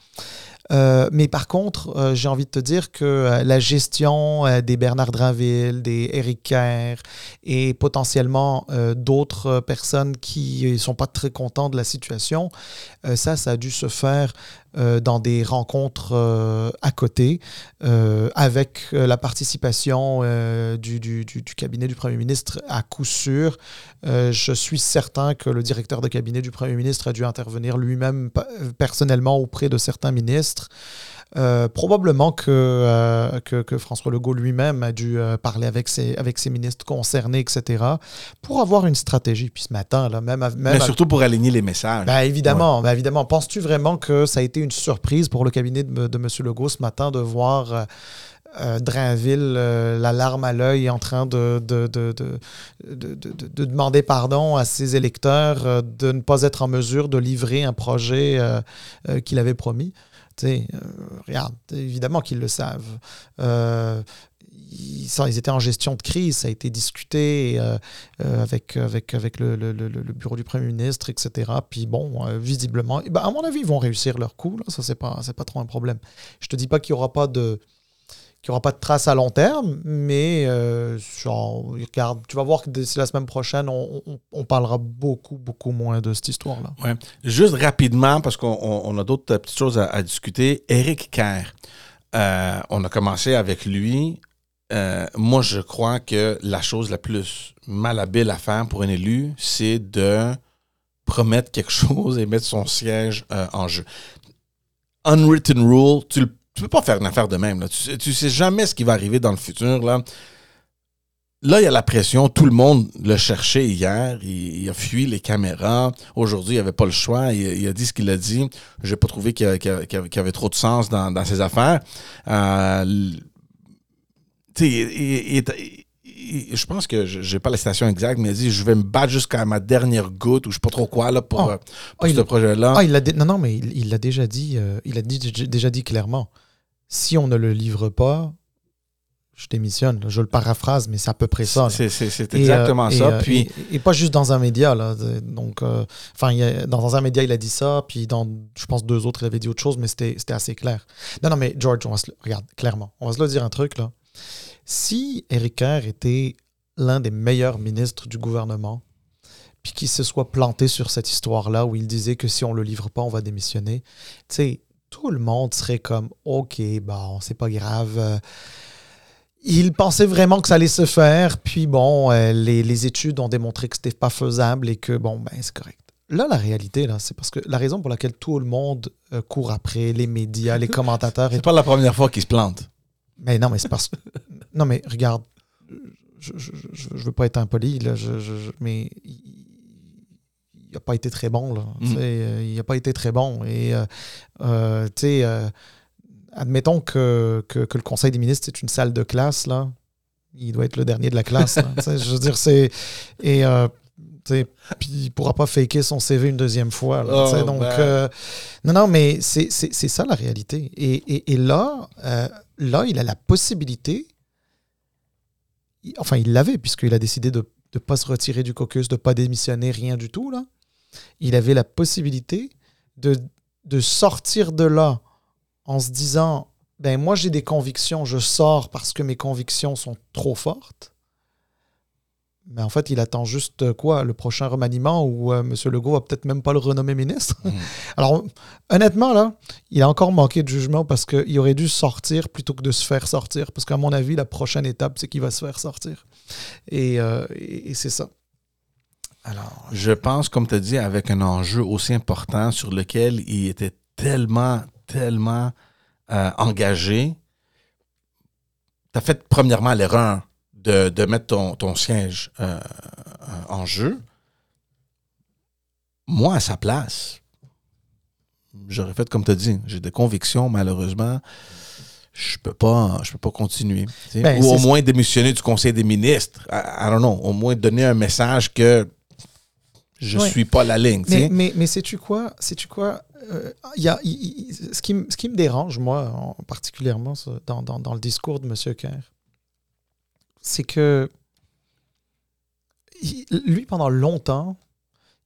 S2: Euh, mais par contre, euh, j'ai envie de te dire que euh, la gestion des Bernard Drinville, des Eric Kerr et potentiellement d'autres personnes qui ne sont pas très contents de la situation, ça, ça a dû se faire dans des rencontres à côté, avec la participation du, du, du, cabinet du Premier ministre à coup sûr. je suis certain que le directeur de cabinet du Premier ministre a dû intervenir lui-même personnellement auprès de certains ministres. Euh, probablement euh, que, que, François Legault lui-même a dû euh, parler avec ses, avec ses ministres concernés, etc., pour avoir une stratégie. Puis ce matin, là, même, même
S1: Mais surtout pour aligner les messages.
S2: Ben, évidemment, ben, évidemment. Penses-tu vraiment que ça a été une surprise pour le cabinet de, de M. Legault ce matin de voir Drainville, la larme à l'œil, en train de de, de, de, demander pardon à ses électeurs de ne pas être en mesure de livrer un projet qu'il avait promis. Euh, regarde, évidemment qu'ils le savent. Euh, ils, étaient en gestion de crise, ça a été discuté euh, avec, le, bureau du Premier ministre, etc. Puis bon, visiblement, ben, à mon avis, ils vont réussir leur coup. Là. Ça, c'est pas, pas trop un problème. Je te dis pas qu'il n'y aura pas de qu'il n'y aura pas de traces à long terme, mais euh, regarde, tu vas voir que d'ici la semaine prochaine, on, parlera beaucoup, beaucoup moins de cette histoire-là.
S1: Ouais. Juste rapidement, parce qu'on a d'autres petites choses à, discuter. Eric Kerr, euh, on a commencé avec lui. Euh, moi, je crois que la chose la plus malhabile à faire pour un élu, c'est de promettre quelque chose et mettre son siège en jeu. Unwritten rule, tu le tu peux pas faire une affaire de même. Là. Tu, sais, sais jamais ce qui va arriver dans le futur. Là, là il y a la pression. Tout le monde le cherchait hier. Il, a fui les caméras. Aujourd'hui, il avait pas le choix. Il, a dit ce qu'il a dit. Je n'ai pas trouvé qu'il y, avait trop de sens dans, ses affaires. Euh, je pense que j'ai pas la citation exacte, mais il a dit Je vais me battre jusqu'à ma dernière goutte, ou je sais pas trop quoi, là, pour, oh. euh,
S2: oh,
S1: ce projet-là.
S2: Ah, non, non, mais il l'a déjà dit. Euh, il a dit, déjà dit clairement si on ne le livre pas, je démissionne. Je le paraphrase, mais c'est à peu près ça.
S1: C'est exactement euh, ça.
S2: Euh,
S1: puis...
S2: Et, pas juste dans un média. Là. Donc, euh, dans un média, il a dit ça, puis dans, je pense, deux autres, il avait dit autre chose, mais c'était assez clair. Non, non, mais George, on va se regarde, clairement, on va se le dire un truc. là. Si Eric Kerr était l'un des meilleurs ministres du gouvernement, puis qu'il se soit planté sur cette histoire-là où il disait que si on le livre pas, on va démissionner, tu sais, tout le monde serait comme OK, bon, c'est pas grave. Il pensait vraiment que ça allait se faire, puis bon, euh, les, études ont démontré que c'était pas faisable et que bon, ben c'est correct. Là, la réalité, là, c'est parce que la raison pour laquelle tout le monde euh, court après, les médias, les commentateurs.
S1: c'est pas la première fois qu'ils se plantent.
S2: Mais non, mais c'est parce que. non, mais regarde, je, je, je, veux pas être impoli, là, mais il n'a pas été très bon. Là. Mm. Euh, il n'a pas été très bon. Et, euh, euh, tu sais, admettons que, que, le Conseil des ministres, c'est une salle de classe, là. Il doit être le dernier de la classe. je veux dire, c'est. Et. puis il ne pourra pas faker son CV une deuxième fois. Oh, donc, ben. non, non, mais c'est ça la réalité. Et, et, et là, là, il a la possibilité, enfin, il l'avait, puisqu'il a décidé de ne pas se retirer du caucus, de ne pas démissionner, rien du tout. Là il avait la possibilité de, de sortir de là en se disant ben moi j'ai des convictions, je sors parce que mes convictions sont trop fortes. Mais en fait, il attend juste quoi Le prochain remaniement où euh, M. Legault va peut-être même pas le renommer ministre. Mmh. Alors, honnêtement, là, il a encore manqué de jugement parce qu'il aurait dû sortir plutôt que de se faire sortir. Parce qu'à mon avis, la prochaine étape, c'est qu'il va se faire sortir. et euh, c'est ça.
S1: Alors, je pense, comme tu as dit, avec un enjeu aussi important sur lequel il était tellement, tellement euh, engagé, tu as fait premièrement l'erreur de, mettre ton, siège euh, en jeu. Moi, à sa place, j'aurais fait comme tu as dit. J'ai des convictions, malheureusement. Je peux pas, je peux pas continuer. Ben, Ou au moins démissionner du Conseil des ministres. I, don't know. Au moins donner un message que je ne suis pas la ligne.
S2: Mais, mais, mais sais-tu quoi? Sais-tu quoi? Euh, y a, ce, qui, ce qui me dérange, moi, particulièrement dans, dans, dans, le discours de M. Kerr, c'est que lui, pendant longtemps,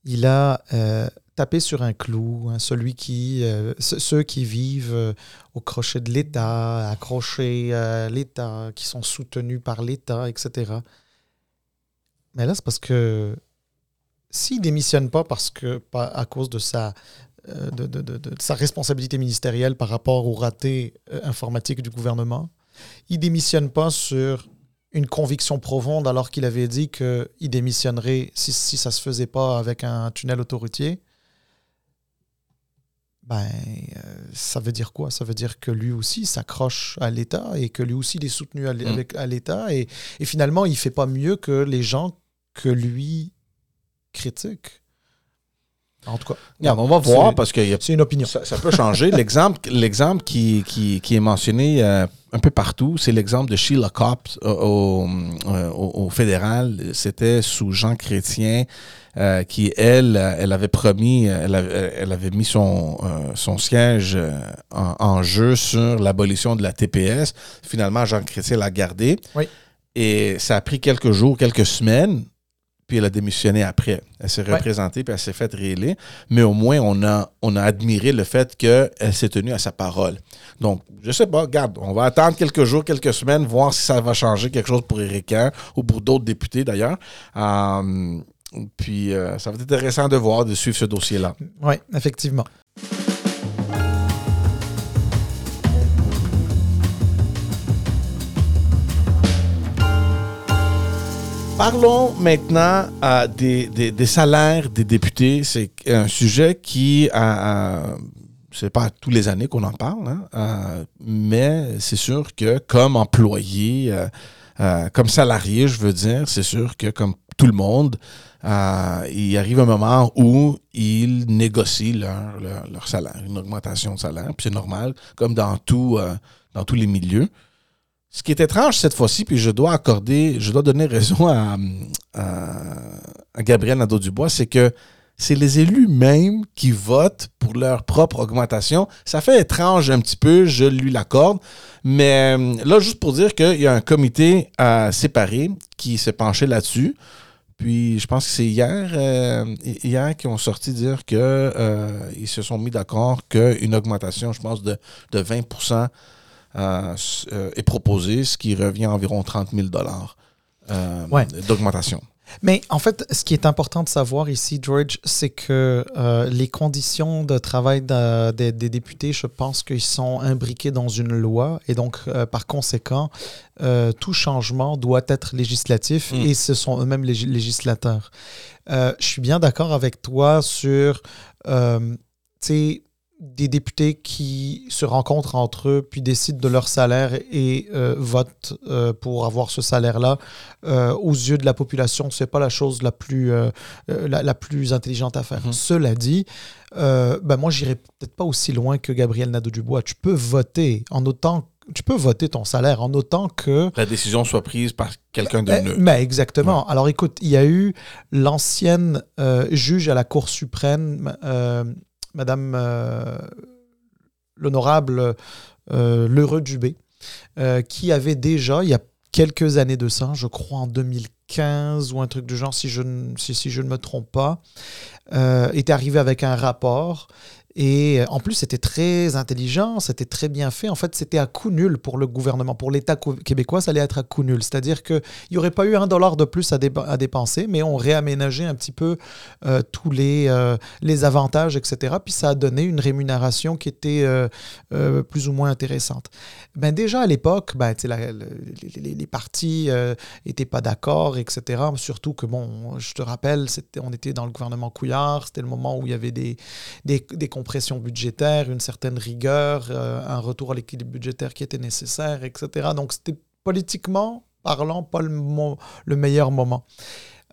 S2: il a euh, taper sur un clou, hein, celui qui, euh, ceux qui vivent euh, au crochet de l'État, accrochés à l'État, qui sont soutenus par l'État, etc. Mais là, c'est parce que s'il démissionne pas parce que à cause de sa de, sa responsabilité ministérielle par rapport au raté informatique du gouvernement, il démissionne pas sur une conviction profonde alors qu'il avait dit qu'il démissionnerait si, si ça ne se faisait pas avec un tunnel autoroutier, ben, euh, ça veut dire quoi? Ça veut dire que lui aussi s'accroche à l'État et que lui aussi il est soutenu à mm. l'État et, et, finalement, il ne fait pas mieux que les gens que lui critiquent. En tout cas.
S1: on va voir parce que
S2: c'est une opinion.
S1: Ça, peut changer. l'exemple, l'exemple qui, qui, qui, est mentionné euh, un peu partout, c'est l'exemple de Sheila Cops euh, euh, au, au, fédéral. C'était sous Jean Chrétien. qui, elle, elle avait promis, elle avait, elle avait mis son, son siège en, en, jeu sur l'abolition de la TPS. Finalement, Jean Chrétien l'a gardé.
S2: Oui.
S1: Et ça a pris quelques jours, quelques semaines puis elle a démissionné après. Elle s'est représentée, puis elle s'est faite réélire. Mais au moins, on a, on a admiré le fait qu'elle s'est tenue à sa parole. Donc, je sais pas, regarde, on va attendre quelques jours, quelques semaines, voir si ça va changer quelque chose pour Éric ou pour d'autres députés d'ailleurs. Euh, puis, euh, ça va être intéressant de voir, de suivre ce dossier-là.
S2: Oui, effectivement.
S1: Parlons maintenant des, salaires des députés. C'est un sujet qui, euh, euh c'est pas tous les années qu'on en parle, hein, euh, mais c'est sûr que comme employé, comme salarié, je veux dire, c'est sûr que comme tout le monde, il arrive un moment où ils négocient leur, leur, salaire, une augmentation de salaire, puis c'est normal, comme dans, tout, dans tous les milieux. Ce qui est étrange cette fois-ci, puis je dois accorder, je dois donner raison à, Gabriel Nadeau-Dubois, c'est que c'est les élus mêmes qui votent pour leur propre augmentation. Ça fait étrange un petit peu, je lui l'accorde. Mais euh, là, juste pour dire qu'il y a un comité à séparer qui s'est penché là-dessus. Puis je pense que c'est hier, euh, hier qu'ils ont sorti dire qu'ils euh, se sont mis d'accord qu'une augmentation, je pense, de, de 20 euh, euh, est proposé, ce qui revient à environ 30 000 dollars euh, d'augmentation.
S2: Mais en fait, ce qui est important de savoir ici, George, c'est que les conditions de travail des députés, je pense qu'ils sont imbriqués dans une loi et donc, par conséquent, tout changement doit être législatif mm. et ce sont eux-mêmes les législateurs. je suis bien d'accord avec toi sur, tu sais, des députés qui se rencontrent entre eux, puis décident de leur salaire et euh, votent euh, pour avoir ce salaire-là, euh, aux yeux de la population, c'est pas la chose la plus, la, plus intelligente à faire. Mm-hmm. Cela dit, ben moi, j'irai peut-être pas aussi loin que Gabriel Nadeau-Dubois. Tu peux voter en autant tu peux voter ton salaire en autant que...
S1: La décision soit prise par quelqu'un de neutre.
S2: Mais exactement. Alors écoute, il y a eu l'ancienne juge à la Cour suprême, Madame euh, l'honorable euh, Lheureux Dubé, euh, qui avait déjà, il y a quelques années de ça, je crois en 2015 ou un truc du genre, si je, si, je ne me trompe pas, est arrivé avec un rapport et euh, en plus, c'était très intelligent, c'était très bien fait. En fait, c'était à coût nul pour le gouvernement, pour l'État québécois, ça allait être à coût nul. C'est-à-dire qu'il n'y aurait pas eu un dollar de plus à, dépenser, mais on réaménageait un petit peu euh, tous les, euh, les avantages, etc. Puis ça a donné une rémunération qui était plus ou moins intéressante. Ben déjà à l'époque, ben, les, partis n'étaient pas d'accord, etc. Surtout que, bon, je te rappelle, on était dans le gouvernement Couillard, c'était le moment où il y avait des, des pression budgétaire, une certaine rigueur, euh, un retour à l'équilibre budgétaire qui était nécessaire, etc. Donc c'était politiquement parlant pas le, le meilleur moment.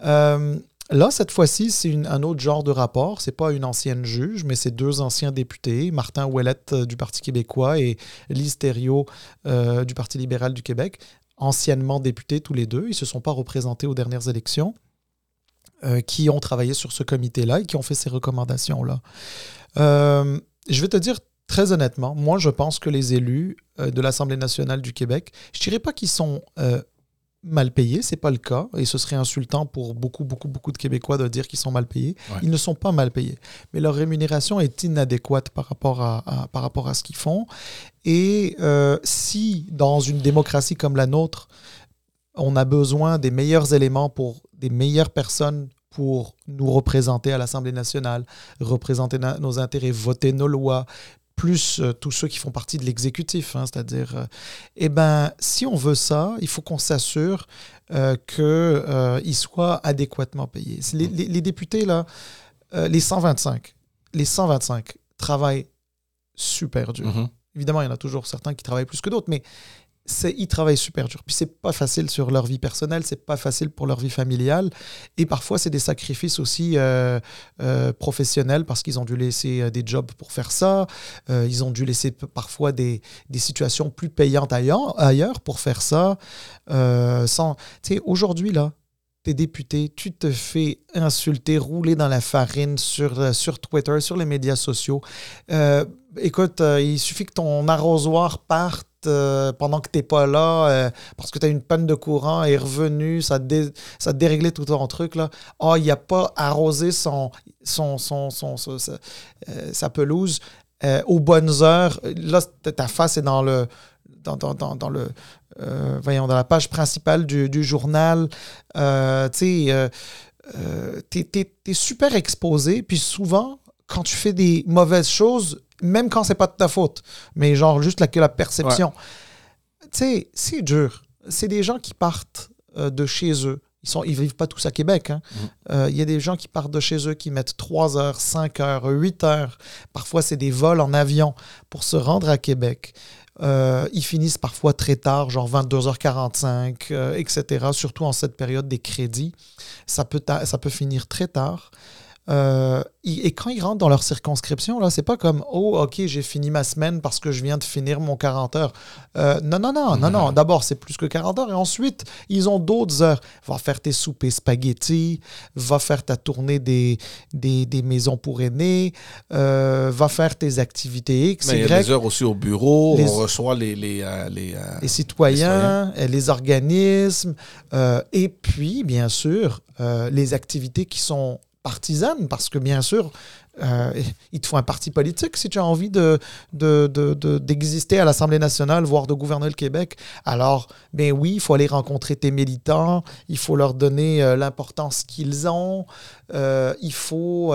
S2: Euh, là, cette fois-ci, c'est un autre genre de rapport. C'est pas une ancienne juge, mais c'est deux anciens députés, Martin Ouellette euh, du Parti québécois et Lise Thériault du Parti libéral du Québec, anciennement députés tous les deux. Ils se sont pas représentés aux dernières élections. qui ont travaillé sur ce comité-là et qui ont fait ces recommandations-là. Euh, je vais te dire très honnêtement, moi je pense que les élus euh, de l'Assemblée nationale du Québec, je dirais pas qu'ils sont euh, mal payés, c'est pas le cas, et ce serait insultant pour beaucoup, beaucoup, beaucoup de Québécois de dire qu'ils sont mal payés.
S1: Ouais.
S2: Ils ne sont pas mal payés, mais leur rémunération est inadéquate par rapport à, à- par rapport à ce qu'ils font. Et euh, si dans une démocratie comme la nôtre, on a besoin des meilleurs éléments pour des meilleures personnes pour nous représenter à l'Assemblée nationale, représenter na- nos intérêts, voter nos lois, plus euh, tous ceux qui font partie de l'exécutif, hein, c'est-à-dire, euh, eh ben, si on veut ça, il faut qu'on s'assure euh, qu'ils soient adéquatement payés. Les, les- les députés, là, les 125, les 125 travaillent super dur.
S1: Mhm.
S2: Évidemment, il y en a toujours certains qui travaillent plus que d'autres, mais ils travaillent super dur. Puis c'est pas facile sur leur vie personnelle, c'est pas facile pour leur vie familiale. Et parfois, c'est des sacrifices aussi euh, euh, professionnels parce qu'ils ont dû laisser euh, des jobs pour faire ça. Ils ont dû laisser parfois des, des situations plus payantes ailleurs, pour faire ça. Sans, tu sais, aujourd'hui, là, t'es député, tu te fais insulter, rouler dans la farine sur, sur Twitter, sur les médias sociaux. Écoute, il suffit que ton arrosoir parte euh, pendant que t'es pas là, euh, parce que tu as une panne de courant, est revenu, ça, dé, ça déréglait tout ton truc. là. Ah, il a pas arrosé son, son, son, son, euh, sa pelouse aux bonnes heures. Là, ta face est dans le. Dans, le voyons, dans la page principale du, journal. Tu sais, t'es super exposé, puis souvent, quand tu fais des mauvaises choses, même quand c'est pas de ta faute, mais genre juste la, que la perception, tu sais, c'est dur. C'est des gens qui partent euh, de chez eux. Ils sont, ils vivent pas tous à Québec. hein. Euh, Il y a des gens qui partent de chez eux, qui mettent 3 heures, 5 heures, 8 heures. Parfois, c'est des vols en avion pour se rendre à Québec. Euh, ils finissent parfois très tard, genre 22h45, euh, etc. Surtout en cette période des crédits. Ça peut, ça peut finir très tard. Euh, et quand ils rentrent dans leur circonscription, là, c'est pas comme Oh, OK, j'ai fini ma semaine parce que je viens de finir mon 40 heures. Euh, non, non, non, non, non. D'abord, c'est plus que 40 heures. Et ensuite, ils ont d'autres heures. Va faire tes soupers spaghetti, va faire ta tournée des, des, des maisons pour aînés, euh, va faire tes activités X,
S1: Mais il y a des heures aussi au bureau,
S2: Les-
S1: on reçoit les, les, euh, les, euh,
S2: les citoyens, euh, les organismes, euh, et puis, bien sûr, euh, les activités qui sont partisanes, parce que, bien sûr, euh, il te faut un parti politique si tu as envie de, de- de- de- d'exister à l'Assemblée nationale, voire de gouverner le Québec. Alors, ben oui, il faut aller rencontrer tes militants, il faut leur donner euh, l'importance qu'ils ont, euh, il, faut,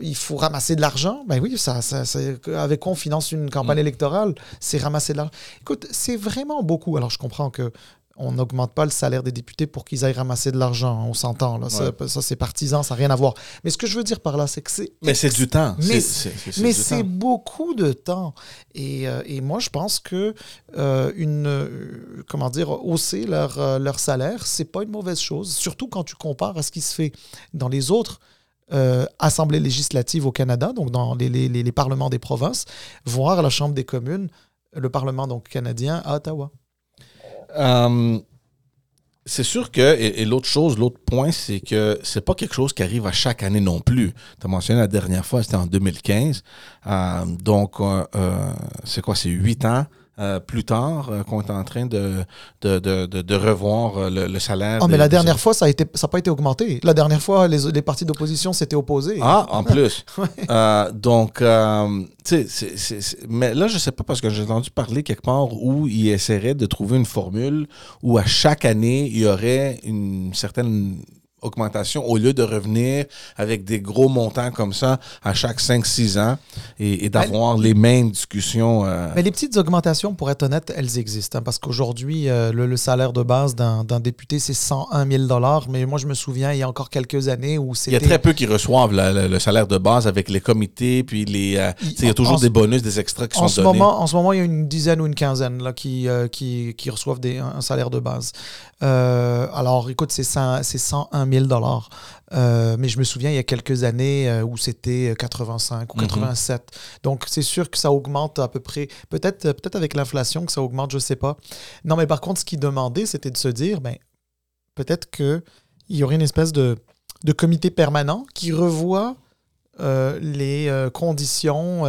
S2: il faut ramasser de l'argent. Ben oui, ça, ça, c'est- avec quoi on finance une campagne électorale, c'est ramasser de l'argent. Écoute, c'est vraiment beaucoup. Alors, je comprends que on n'augmente pas le salaire des députés pour qu'ils aillent ramasser de l'argent. On s'entend. Là. Ça, ça, c'est partisan, ça n'a rien à voir. Mais ce que je veux dire par là, c'est que c'est.
S1: Mais c'est du temps.
S2: Mais
S1: C'est-
S2: beaucoup de temps. Et, euh, et moi, je pense que euh, une, euh, comment dire, hausser leur, leur salaire, c'est pas une mauvaise chose. Surtout quand tu compares à ce qui se fait dans les autres euh, assemblées législatives au Canada, donc dans les, les- les- les parlements des provinces, voire la Chambre des communes, le Parlement donc canadien à Ottawa.
S1: Euh, c'est sûr que, et, l'autre chose, l'autre point, c'est que c'est pas quelque chose qui arrive à chaque année non plus. Tu as mentionné la dernière fois, c'était en 2015. Euh, donc, euh, c'est quoi, c'est huit ans? Euh, plus tard euh, qu'on est en train de, de, de, de, de revoir euh, le, le salaire.
S2: Ah, mais la
S1: des-
S2: dernière fois, ça n'a pas été augmenté. La dernière fois, les, les partis d'opposition s'étaient opposés.
S1: Ah, en plus. Euh, donc, tu sais, mais là, je sais pas parce que j'ai entendu parler quelque part où il essaierait de trouver une formule où à chaque année, il y aurait une certaine augmentation au lieu de revenir avec des gros montants comme ça à chaque 5-6 ans et, et d'avoir les mêmes discussions. euh,
S2: Mais les petites augmentations, pour être honnête, elles existent. hein, parce qu'aujourd'hui, euh, le, le salaire de base d'un député, c'est 101 000 Mais moi, je me souviens, il y a encore quelques années où
S1: il y a
S2: c'était.
S1: très peu qui reçoivent la- la- le salaire de base avec les comités, puis les, euh,
S2: Il-
S1: y a toujours
S2: en-
S1: des bonus, des extras qui
S2: En
S1: sont
S2: ce,
S1: donnés.
S2: moment, en ce moment, il y a une dizaine ou une quinzaine là, qui, qui, qui reçoivent des, un, un salaire de base. Euh, alors, écoute, c'est 100 c'est 101 000 euh, mais je me souviens, il y a quelques années euh, où c'était 85 ou
S1: Mhm.
S2: 87. Donc, c'est sûr que ça augmente à peu près. Peut-être peut avec l'inflation que ça augmente, je sais pas. Non, mais par contre, ce qu'ils demandaient, c'était de se dire, ben, peut-être qu'il y aurait une espèce de, de comité permanent qui revoit euh, les euh, conditions,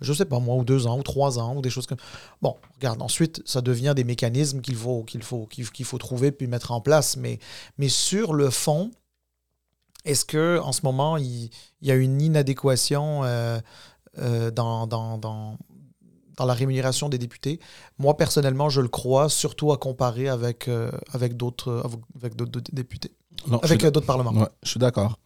S2: je sais pas moi, ou deux ans, ou trois ans, ou des choses comme. Bon, regarde, ensuite, ça devient des mécanismes qu'il faut, qu'il faut, qu'il faut trouver puis mettre en place. Mais, mais sur le fond, est-ce que en ce moment, il, y a une inadéquation dans, dans, dans, dans la rémunération des députés? Moi, personnellement, je le crois, surtout à comparer avec, avec d'autres avec d'autres députés avec d'autres parlements.
S1: je suis d'accord.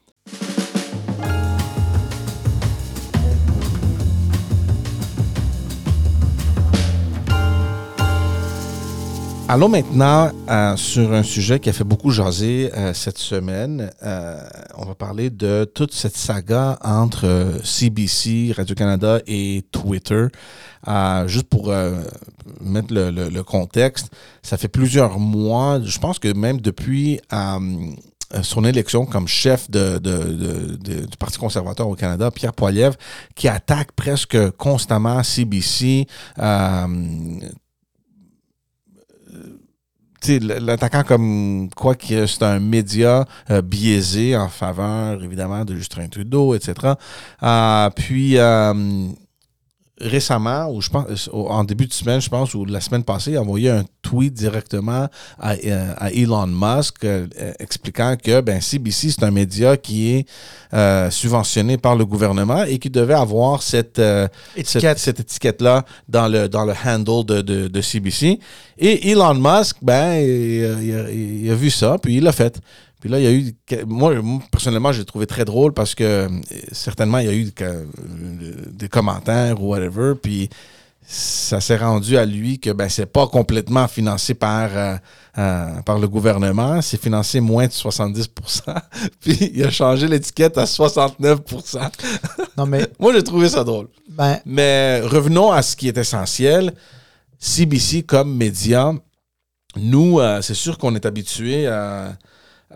S1: Allons maintenant euh, sur un sujet qui a fait beaucoup jaser euh, cette semaine. Euh, on va parler de toute cette saga entre CBC, Radio-Canada et Twitter. juste pour mettre le, contexte, ça fait plusieurs mois, je pense que même depuis son élection comme chef de, du Parti conservateur au Canada, Pierre Poilievre, qui attaque presque constamment CBC, l'attaquant comme quoi que c'est un média euh, biaisé en faveur, évidemment, de Justin Trudeau, etc. Euh, puis, récemment, ou je pense, en début de semaine, je pense, ou la semaine passée, il a envoyé un tweet directement à, euh, Elon Musk euh, expliquant que ben, CBC, c'est un média qui est euh, subventionné par le gouvernement et qui devait avoir cette, Étiquette. cette, étiquette-là dans le, dans le handle de, de, CBC. Et Elon Musk, ben, il a vu ça, puis il l'a fait. Puis là, il y a eu. Moi, personnellement, j'ai trouvé très drôle parce que euh, certainement, il y a eu euh, des commentaires ou whatever. Puis ça s'est rendu à lui que ben, c'est pas complètement financé par, euh, par le gouvernement. C'est financé moins de 70% Puis il a changé l'étiquette à 69
S2: Non, mais.
S1: Moi, j'ai trouvé ça drôle.
S2: Ben...
S1: Mais revenons à ce qui est essentiel. CBC comme média, nous, c'est sûr qu'on est habitué à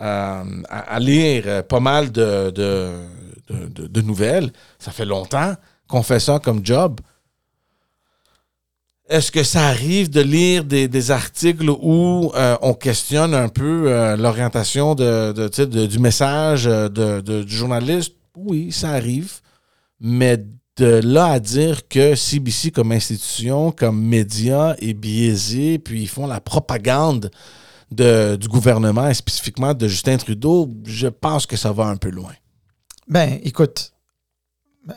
S1: euh, à, lire pas mal de, de, nouvelles. Ça fait longtemps qu'on fait ça comme job. Est-ce que ça arrive de lire des, articles où euh, on questionne un peu euh, l'orientation de, du message du journaliste? Oui, ça arrive. Mais de là à dire que CBC comme institution, comme média est biaisé, puis ils font la propagande du gouvernement et spécifiquement de Justin Trudeau, je pense que ça va un peu loin.
S2: Ben, écoute.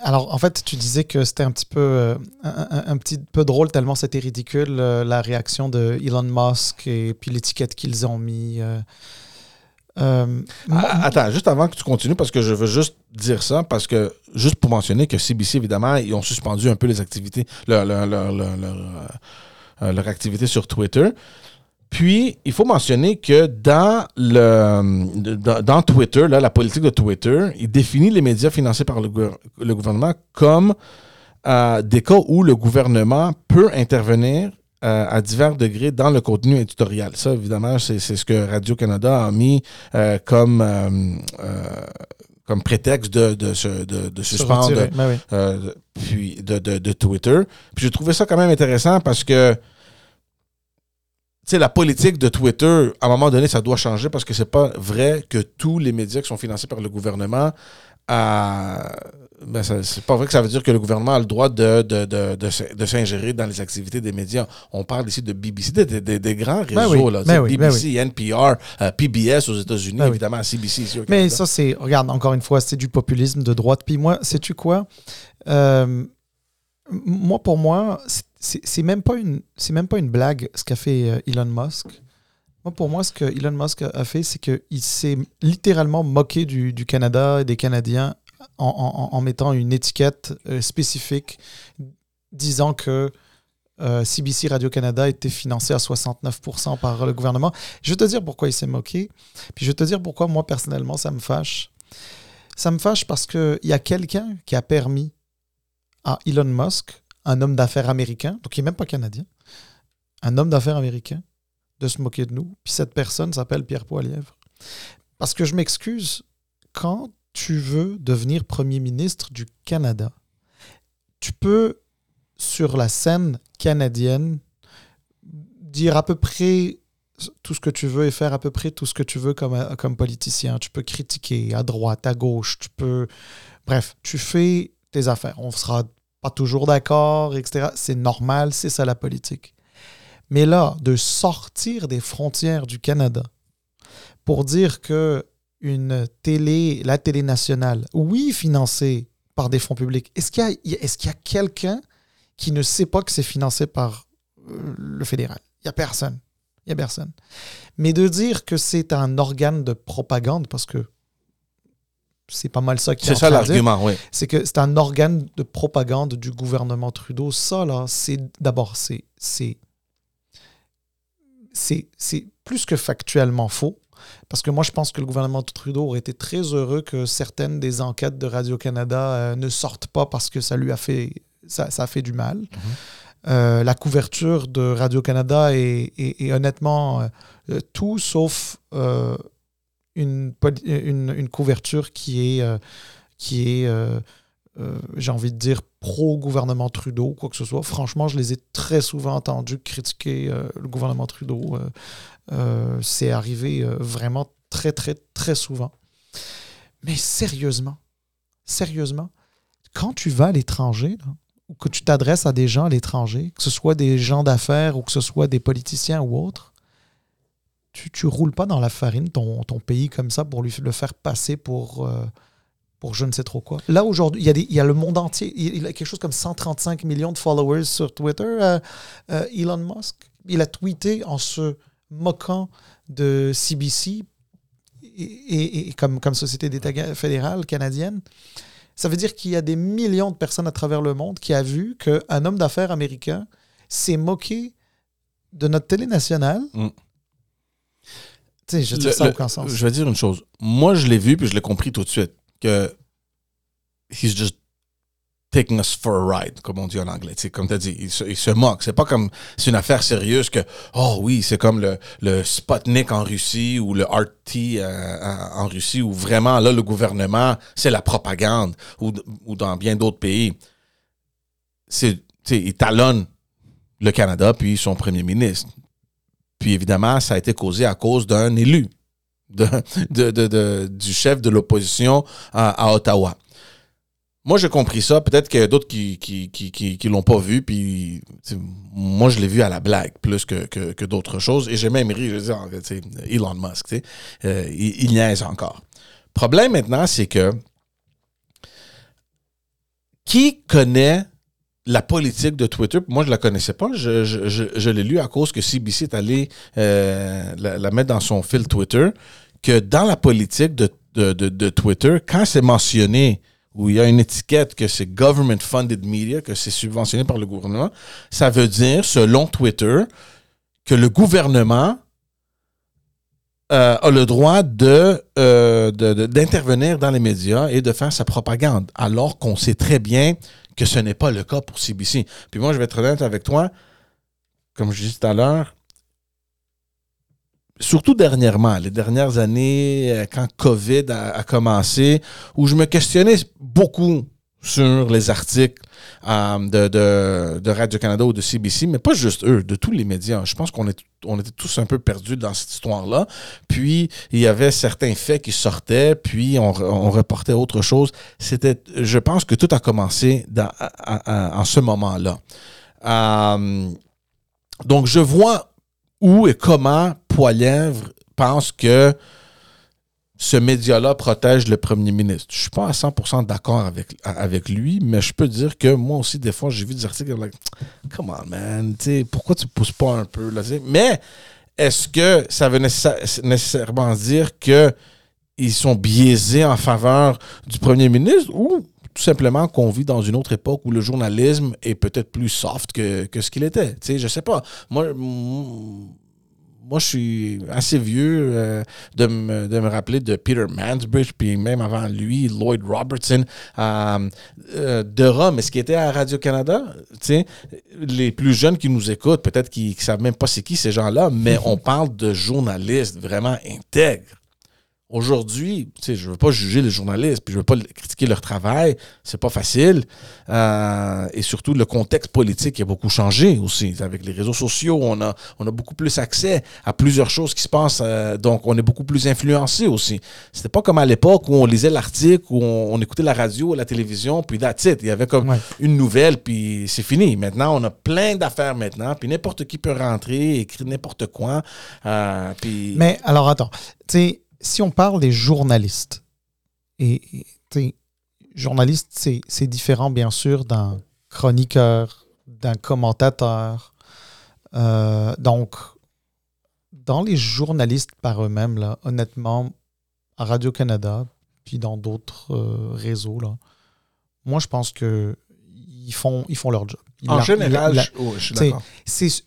S2: Alors, en fait, tu disais que c'était un petit peu euh, un, petit peu drôle tellement c'était ridicule euh, la réaction de Elon Musk et puis l'étiquette qu'ils ont mis.
S1: Euh, ah, attends, juste avant que tu continues, parce que je veux juste dire ça, parce que juste pour mentionner que CBC, évidemment, ils ont suspendu un peu les activités, leur, leur, leur, leur activité sur Twitter. Puis, il faut mentionner que dans, le, dans, Twitter, là, la politique de Twitter, il définit les médias financés par le, gouvernement comme euh, des cas où le gouvernement peut intervenir euh, à divers degrés dans le contenu éditorial. Ça, évidemment, c'est ce que Radio-Canada a mis euh, comme comme prétexte de, de, de, de suspendre
S2: ben
S1: puis de, de, Twitter. Puis j'ai trouvé ça quand même intéressant parce que sais, la politique de Twitter, à un moment donné, ça doit changer parce que c'est pas vrai que tous les médias qui sont financés par le gouvernement, euh, ben c'est pas vrai que ça veut dire que le gouvernement a le droit de, de, de, de, s'ingérer dans les activités des médias. On parle ici de BBC, des, grands ben réseaux, là,
S2: ben
S1: BBC, NPR, euh, PBS aux États-Unis, évidemment, CBC ici au
S2: Mais ça, c'est, regarde, encore une fois, c'est du populisme de droite. Puis moi, sais-tu quoi? Euh, moi, pour moi, c'est même pas une c'est même pas une blague ce qu'a fait euh, Elon Musk. Moi, pour moi, ce que Elon Musk a fait, c'est qu'il s'est littéralement moqué du, Canada et des Canadiens en, mettant une étiquette euh, spécifique disant que CBC euh, Radio-Canada était financé à 69% par le gouvernement. Je vais te dire pourquoi il s'est moqué. Puis je vais te dire pourquoi moi, personnellement, ça me fâche. Ça me fâche parce qu'il y a quelqu'un qui a permis à Elon Musk un homme d'affaires américain, donc il n'est même pas canadien, un homme d'affaires américain, de se moquer de nous. Puis cette personne s'appelle Pierre Poilièvre. Parce que je m'excuse, quand tu veux devenir Premier ministre du Canada, tu peux, sur la scène canadienne, dire à peu près tout ce que tu veux et faire à peu près tout ce que tu veux comme, comme politicien. Tu peux critiquer à droite, à gauche, tu peux Bref, tu fais tes affaires. On sera pas toujours d'accord, etc. C'est normal, c'est ça la politique. Mais là, de sortir des frontières du Canada pour dire que une télé, la télé nationale, oui, financée par des fonds publics, est-ce qu'il y a, est qu'il y a quelqu'un qui ne sait pas que c'est financé par euh, le fédéral? Il n'y a personne. Il n'y a personne. Mais de dire que c'est un organe de propagande, parce que c'est pas mal ça qui
S1: C'est ça l'argument, oui.
S2: C'est que c'est un organe de propagande du gouvernement Trudeau. Ça, là, c'est d'abord, c'est, c'est, c'est, plus que factuellement faux. Parce que moi, je pense que le gouvernement Trudeau aurait été très heureux que certaines des enquêtes de Radio-Canada euh, ne sortent pas parce que ça lui a fait, ça, ça a fait du mal.
S1: Mhm.
S2: Euh, la couverture de Radio-Canada est, est- est honnêtement euh, tout sauf une, une, couverture qui est, euh, est euh, euh, j'ai envie de dire, pro-gouvernement Trudeau, quoi que ce soit. Franchement, je les ai très souvent entendus critiquer le gouvernement Trudeau. C'est arrivé vraiment très, très, très souvent. Mais sérieusement, sérieusement, quand tu vas à l'étranger, ou que tu t'adresses à des gens à l'étranger, que ce soit des gens d'affaires ou que ce soit des politiciens ou autres, tu ne roules pas dans la farine ton, ton pays comme ça pour lui, le faire passer pour, euh, pour je ne sais trop quoi. Là, aujourd'hui, il y, a y a le monde entier. Il, a quelque chose comme 135 millions de followers sur Twitter, euh, euh, Elon Musk. Il a tweeté en se moquant de CBC et, comme, comme société d'État fédérale canadienne. Ça veut dire qu'il y a des millions de personnes à travers le monde qui a vu qu'un homme d'affaires américain s'est moqué de notre télé nationale.
S1: Mm.
S2: Tu sais, je veux dire,
S1: Le-
S2: ça n'a
S1: le-
S2: aucun sens.
S1: Je vais dire une chose. Moi, je l'ai vu puis je l'ai compris tout de suite que he's just taking us for a ride, comme on dit en anglais. Comme tu as dit, il se, il se moque. C'est pas comme c'est une affaire sérieuse que oh oui, c'est comme le, le Sputnik en Russie ou le RT euh, en Russie où vraiment là le gouvernement c'est la propagande ou, ou dans bien d'autres pays. C'est il talonne le Canada puis son premier ministre. Puis évidemment, ça a été causé à cause d'un élu, de, du chef de l'opposition à, Ottawa. Moi, j'ai compris ça. Peut-être qu'il y a d'autres qui qui, qui, qui, l'ont pas vu. Puis, moi, je l'ai vu à la blague plus que, que, d'autres choses. Et j'ai même ri. Je sais, Elon Musk, euh, il, il niaise encore. Problème maintenant, c'est que qui connaît la politique de Twitter, moi je la connaissais pas, je, je, je, je l'ai lu à cause que CBC est allé euh, la, la mettre dans son fil Twitter, que dans la politique de, de, de, de Twitter, quand c'est mentionné où il y a une étiquette que c'est government funded media, que c'est subventionné par le gouvernement, ça veut dire, selon Twitter, que le gouvernement euh, a le droit euh, d'intervenir dans les médias et de faire sa propagande, alors qu'on sait très bien que ce n'est pas le cas pour CBC. Puis moi, je vais être honnête avec toi, comme je disais tout à l'heure, surtout dernièrement, les dernières années, euh, quand COVID a, a commencé, où je me questionnais beaucoup sur les articles euh, de, Radio-Canada ou de CBC, mais pas juste eux, de tous les médias. Je pense qu'on était tous un peu perdus dans cette histoire-là. Puis, il y avait certains faits qui sortaient, puis on, re- on reportait autre chose. C'était, je pense que tout a commencé en ce moment-là. Euh, donc, je vois où et comment Poilièvre pense que ce média-là protège le premier ministre. Je suis pas à 100% d'accord avec, avec lui, mais je peux dire que moi aussi, des fois, j'ai vu des articles like, come on, man, pourquoi tu pousses pas un peu? Là, mais est-ce que ça veut nécessa- nécessairement dire que ils sont biaisés en faveur du premier ministre ou tout simplement qu'on vit dans une autre époque où le journalisme est peut-être plus soft que, que ce qu'il était. Je sais pas. Moi, moi, je suis assez vieux euh, de, me, de me rappeler de Peter Mansbridge, puis même avant lui, Lloyd Robertson, euh, euh, de Rome. Est-ce qu'il était à Radio-Canada? Les plus jeunes qui nous écoutent, peut-être qu'ils ne savent même pas c'est qui ces gens-là, mais on parle de journalistes vraiment intègres Aujourd'hui, tu sais, je veux pas juger les journalistes, puis je veux pas critiquer leur travail, c'est pas facile. Euh, et surtout, le contexte politique a beaucoup changé aussi. Avec les réseaux sociaux, on a, on a beaucoup plus accès à plusieurs choses qui se passent, euh, donc on est beaucoup plus influencé aussi. C'était pas comme à l'époque où on lisait l'article, où on, écoutait la radio, la télévision, puis that's it. Il y avait comme une nouvelle, puis c'est fini. Maintenant, on a plein d'affaires maintenant, puis n'importe qui peut rentrer, écrire n'importe quoi. Euh, puis...
S2: Mais alors, attends, tu sais si on parle des journalistes, et, et journaliste, c'est différent bien sûr d'un chroniqueur, d'un commentateur. Euh, donc, dans les journalistes par eux-mêmes, là, honnêtement, à Radio-Canada, puis dans d'autres euh, réseaux, là, moi, je pense que ils font, ils font leur job.
S1: en général, je, suis d'accord.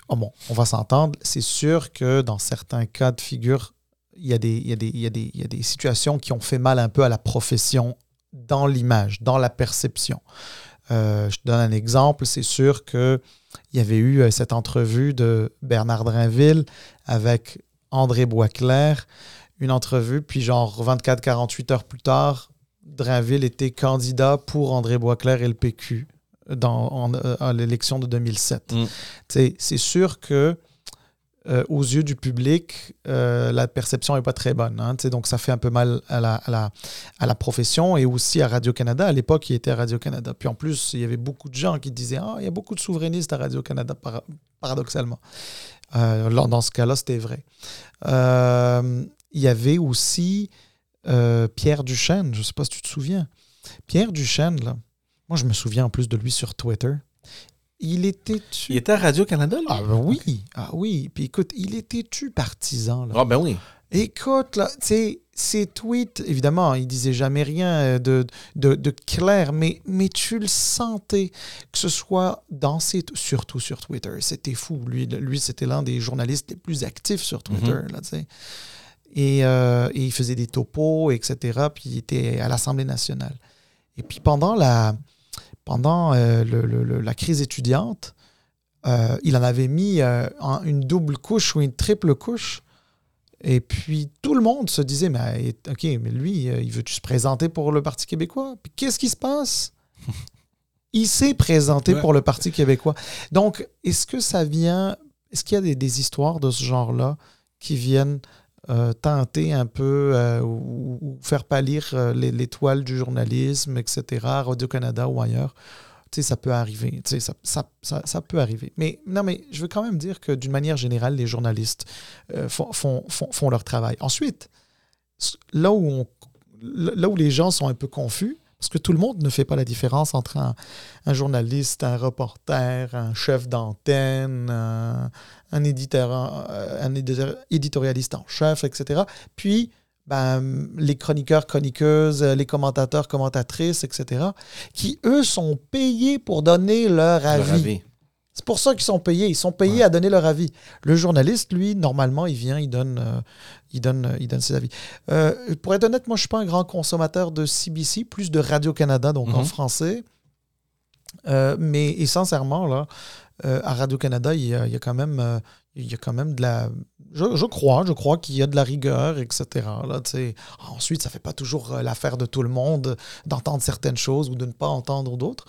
S2: Oh bon, on va s'entendre. C'est sûr que dans certains cas de figure, il y, a des, il, y a des, il, y a des, il y a des situations qui ont fait mal un peu à la profession dans l'image, dans la perception. Euh, je te donne un exemple. C'est sûr qu'il y avait eu euh, cette entrevue de Bernard Drinville avec André Boisclair, une entrevue, puis genre 24-48 heures plus tard, Drinville était candidat pour André Boisclair et le PQ dans, euh, à l'élection de 2007. Mm. C'est sûr que euh, aux yeux du public, euh, la perception n'est pas très bonne. Hein, donc, ça fait un peu mal à la, à la, profession et aussi à Radio-Canada. À l'époque, il était à Radio-Canada. Puis en plus, il y avait beaucoup de gens qui disaient Ah, il y a beaucoup de souverainistes à Radio-Canada, paradoxalement. Euh, dans ce cas-là, c'était vrai. il y avait aussi Pierre Duchesne, je ne sais pas si tu te souviens. Pierre Duchesne, moi, je me souviens en plus de lui sur Twitter. Il était tu.
S1: Il était à Radio-Canada,
S2: Ah ben oui. Ah oui. Puis écoute, il était tu partisan, là.
S1: Ah ben oui.
S2: Écoute, là, tu sais, ses tweets, évidemment, il disait jamais rien euh, de, de, clair, mais, mais tu le sentais, que ce soit dans ses... Surtout sur Twitter. C'était fou. Lui, lui c'était l'un des journalistes les plus actifs sur Twitter, mhm. là, tu sais. Et, euh, et, il faisait des topos, etc. Puis il était à l'Assemblée nationale. Et puis pendant la pendant euh, la crise étudiante, euh, il en avait mis euh, une double couche ou une triple couche. Et puis tout le monde se disait, mais OK, mais lui, il veut se présenter pour le Parti québécois? Puis qu'est-ce qui se passe? il s'est présenté pour le Parti québécois. Donc, est-ce que ça vient, est-ce qu'il y a des, des histoires de ce genre-là qui viennent euh, tenter un peu euh, ou, faire pâlir euh, l'étoile du journalisme, etc., Radio-Canada ou ailleurs. Tu sais, ça peut arriver. Tu sais, ça, ça, ça, peut arriver. Mais non, mais je veux quand même dire que d'une manière générale, les journalistes font, font, font, leur travail. Ensuite, là où, on, là où les gens sont un peu confus, parce que tout le monde ne fait pas la différence entre un, journaliste, un reporter, un chef d'antenne, un, éditeur, un éditorialiste en chef, etc. Puis, ben, les chroniqueurs, chroniqueuses, les commentateurs, commentatrices, etc., qui, eux, sont payés pour donner leur avis. C'est pour ça qu'ils sont payés. Ils sont payés à donner leur avis. Le journaliste, lui, normalement, il vient, il donne, euh, il donne, euh, il donne ses avis. Euh, pour être honnête, moi, je ne suis pas un grand consommateur de CBC, plus de Radio-Canada, donc en mhm. français. mais et sincèrement, là, à Radio-Canada, il, y a quand même, il y a quand même de la. Je, crois, je crois qu'il y a de la rigueur, etc. Ensuite, ça ne fait pas toujours l'affaire de tout le monde d'entendre certaines choses ou de ne pas entendre d'autres.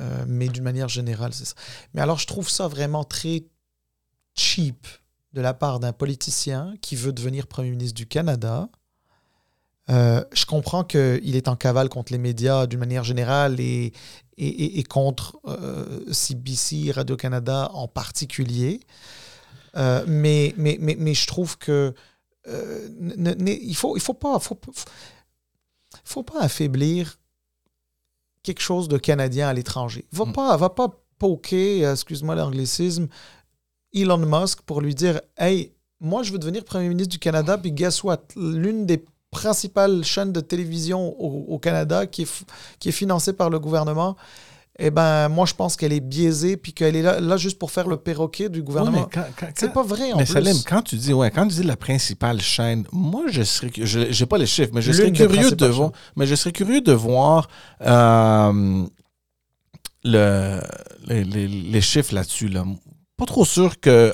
S2: Euh, mais d'une manière générale, c'est ça. Mais alors, je trouve ça vraiment très cheap de la part d'un politicien qui veut devenir Premier ministre du Canada. Euh, je comprends qu'il est en cavale contre les médias d'une manière générale et, et, contre CBC, euh, Radio-Canada en particulier. mais, mais, mais, mais, je trouve que il ne faut, il faut, pas, faut, faut pas affaiblir quelque chose de canadien à l'étranger. Va, mm. pas, va pas poker, euh, excuse-moi l'anglicisme, Elon Musk pour lui dire Hey, moi je veux devenir Premier ministre du Canada, puis guess what? L'une des principales chaînes de télévision au, Canada qui est, qui est financée par le gouvernement, eh ben, moi, je pense qu'elle est biaisée puis qu'elle est là, juste pour faire le perroquet du gouvernement. c'est pas vrai, en
S1: mais Salim, quand tu dis, ouais, quand tu dis la principale chaîne, moi, je serais, je j'ai pas les chiffres, mais je serais curieux de voir, mais je serais curieux de voir euh, le, les, les, chiffres là-dessus. Là. Pas trop sûr que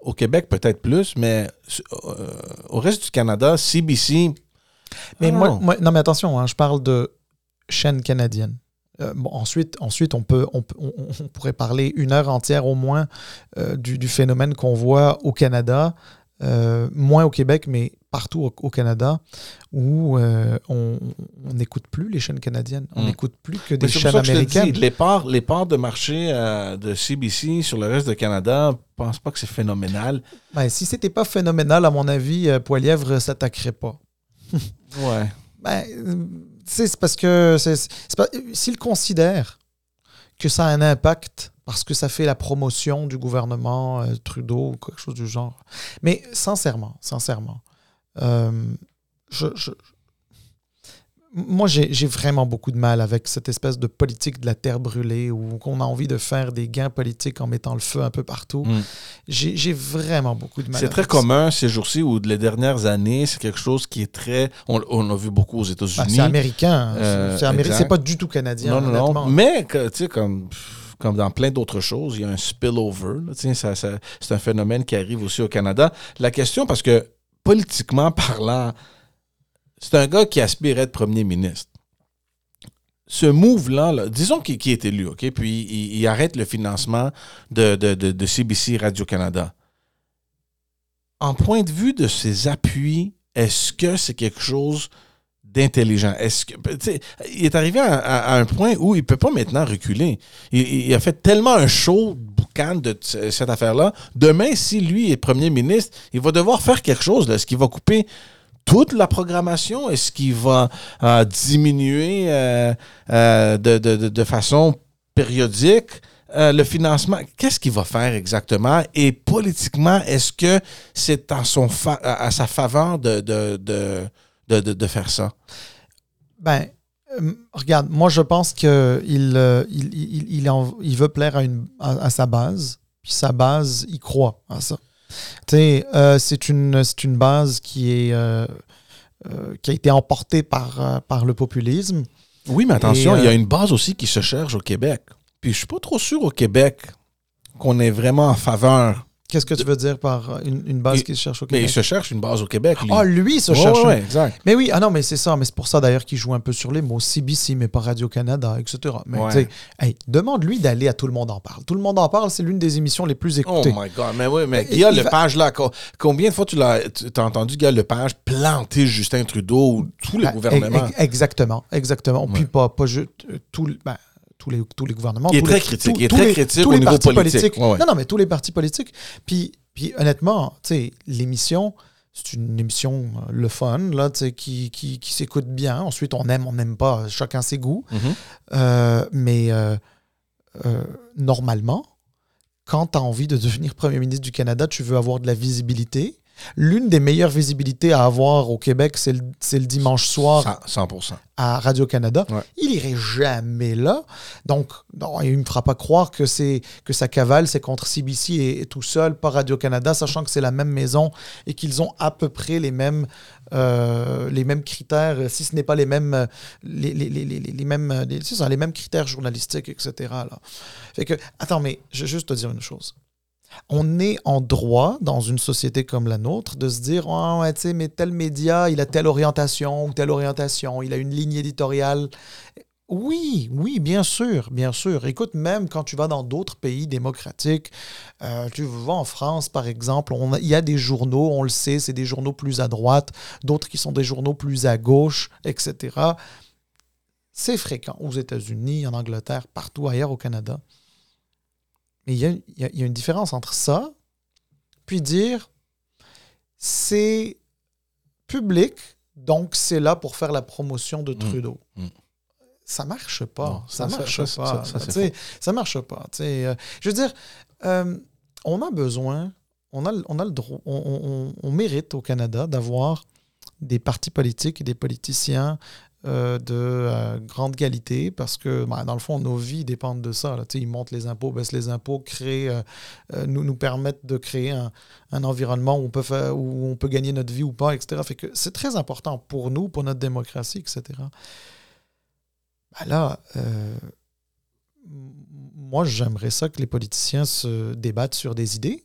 S1: au Québec, peut-être plus, mais euh, au reste du Canada, CBC
S2: Mais
S1: Ah
S2: moi,
S1: non.
S2: moi- non, mais attention, hein, je parle de chaîne canadienne. Euh, bon, ensuite, ensuite on, peut, on, peut- on- on pourrait parler une heure entière au moins euh, du, du phénomène qu'on voit au Canada, euh, moins au Québec, mais partout au, au Canada, où euh, on n'écoute plus les chaînes canadiennes. On
S1: Mm.
S2: n'écoute plus que des chaînes
S1: je te
S2: américaines.
S1: dis, les parts, les parts de marché euh, de CBC sur le reste du Canada, je pense pas que c'est phénoménal.
S2: Ben, si c'était pas phénoménal, à mon avis, Poilièvre s'attaquerait pas.
S1: Ouais.
S2: Ben, c'est parce que pas- s'il considère que ça a un impact parce que ça fait la promotion du gouvernement euh, Trudeau ou quelque chose du genre. Mais sincèrement, sincèrement, euh, je, je- moi j'ai, vraiment beaucoup de mal avec cette espèce de politique de la terre brûlée où qu'on a envie de faire des gains politiques en mettant le feu un peu partout.
S1: Mm.
S2: J'ai, vraiment beaucoup de mal.
S1: C'est très
S2: ça.
S1: commun ces jours-ci ou les dernières années, c'est quelque chose qui est très. On, on a vu beaucoup aux
S2: Ah,
S1: États-Unis.
S2: c'est américain.
S1: Euh,
S2: c'est, améri- pas du tout canadien.
S1: non, non, non. Mais, tu sais, comme, comme dans plein d'autres choses, il y a un spillover. c'est un phénomène qui arrive aussi au Canada. La question, parce que politiquement parlant, c'est un gars qui aspire à être premier ministre. Ce move-là, là, disons qu'il est élu, OK? Puis il, arrête le financement de, de- de CBC Radio-Canada. En point de vue de ses appuis, est-ce que c'est quelque chose d'intelligent? Est-ce que. il est arrivé à, un point où il peut pas maintenant reculer. Il, a fait tellement un show boucan de t- cette affaire-là. Demain, si lui est premier ministre, il va devoir faire quelque chose. Est-ce qu'il va couper toute la programmation? Est-ce qu'il va euh, diminuer euh, euh, de, de- de- façon périodique euh, le financement? Qu'est-ce qu'il va faire exactement? Et politiquement, est-ce que c'est à, à sa faveur de, de, de, faire ça?
S2: Ben, euh, regarde, moi je pense qu'il il, euh, il, il, il, en- il veut plaire à, une, à, à sa base, puis sa base, il croit à ça. Tu sais, euh, c'est une, une base qui, est, euh, qui a été emportée par, par le populisme.
S1: Oui, mais attention,
S2: Et,
S1: il y a une base aussi qui se cherche au Québec. Puis je suis pas trop sûr au Québec qu'on est vraiment en faveur.
S2: Qu'est-ce que tu veux dire par une, une base
S1: Il-
S2: qui se cherche au
S1: Mais il
S2: Québec?
S1: se cherche une base au Québec. lui.
S2: Ah, lui, il se cherche.
S1: ouais,
S2: une-
S1: ouais, exact.
S2: Mais oui, ah non, mais c'est ça. Mais c'est pour ça d'ailleurs qu'il joue un peu sur les mots. CBC, mais pas Radio-Canada, etc. Mais
S1: Ouais.
S2: tu sais, hey, demande-lui d'aller à Tout le monde en parle. Tout le monde en parle, c'est l'une des émissions les plus
S1: Oh
S2: écoutées.
S1: my God, mais oui, mais
S2: Il-
S1: Guillaume
S2: il va-
S1: Lepage, là, co- combien de fois tu l'as t'as entendu Guillaume Lepage planter Justin Trudeau ou tous les
S2: Ben,
S1: gouvernements?
S2: ex- Exactement, exactement. Puis
S1: Ouais.
S2: pas, pas juste euh, tout le- ben, tous, les, tous les gouvernements.
S1: Il est
S2: tous
S1: très
S2: les-
S1: critique,
S2: tous-
S1: il est très
S2: les-
S1: critique
S2: tous
S1: au
S2: les
S1: niveau
S2: partis
S1: politique.
S2: politiques.
S1: Ouais, ouais.
S2: Non, non, mais tous les partis politiques. Puis, puis honnêtement, tu sais, l'émission, c'est une émission euh, le fun, là, qui, qui, qui s'écoute bien. Ensuite, on aime, on n'aime pas, chacun ses goûts.
S1: Mhm.
S2: Euh, mais euh, euh, normalement, quand tu as envie de devenir Premier ministre du Canada, tu veux avoir de la visibilité. L'une des meilleures visibilités à avoir au Québec, c'est le, dimanche soir
S1: Cent- 100%.
S2: à Radio-Canada.
S1: Ouais.
S2: Il irait jamais là. Donc, non, il ne me fera pas croire que, c'est, que sa cavale, c'est contre CBC et, et tout seul, pas Radio-Canada, sachant que c'est la même maison et qu'ils ont à peu près les mêmes, euh, les mêmes critères, si ce n'est pas les mêmes, les, les, les, les, les mêmes, les, c'est ça, les mêmes critères journalistiques, etc. Là. Fait que, attends, mais je vais juste te dire une chose. On est en droit, dans une société comme la nôtre, de se dire ouais, tu sais, mais tel média, il a telle orientation ou telle orientation, il a une ligne éditoriale. Oui, oui, bien sûr, bien sûr. Écoute, même quand tu vas dans d'autres pays démocratiques, euh, tu vas en France, par exemple, il y a des journaux, on le sait, c'est des journaux plus à droite, d'autres qui sont des journaux plus à gauche, etc. C'est fréquent aux États-Unis, en Angleterre, partout ailleurs au Canada. Mais il y a, il y a- il y a une différence entre ça, puis dire c'est public, donc c'est là pour faire la promotion de
S1: Mm.
S2: Trudeau.
S1: Mm.
S2: Ça marche pas.
S1: Non,
S2: ça,
S1: ça-
S2: marche
S1: ça-
S2: pas.
S1: ça- ça,
S2: marche pas. euh, je veux dire, euh, on a besoin, on a, le- on a le droit, on, on- on- on mérite au Canada d'avoir des partis politiques et des politiciens euh, de euh, grande qualité parce que, ben, dans le fond, nos vies dépendent de ça. là. Ils montent les impôts, baissent les impôts, créent, euh, nous, nous permettent de créer un, un environnement où on, peut faire, où on peut gagner notre vie ou pas, etc. Fait que c'est très important pour nous, pour notre démocratie, etc. Ben là, moi, j'aimerais ça que les politiciens se débattent sur des idées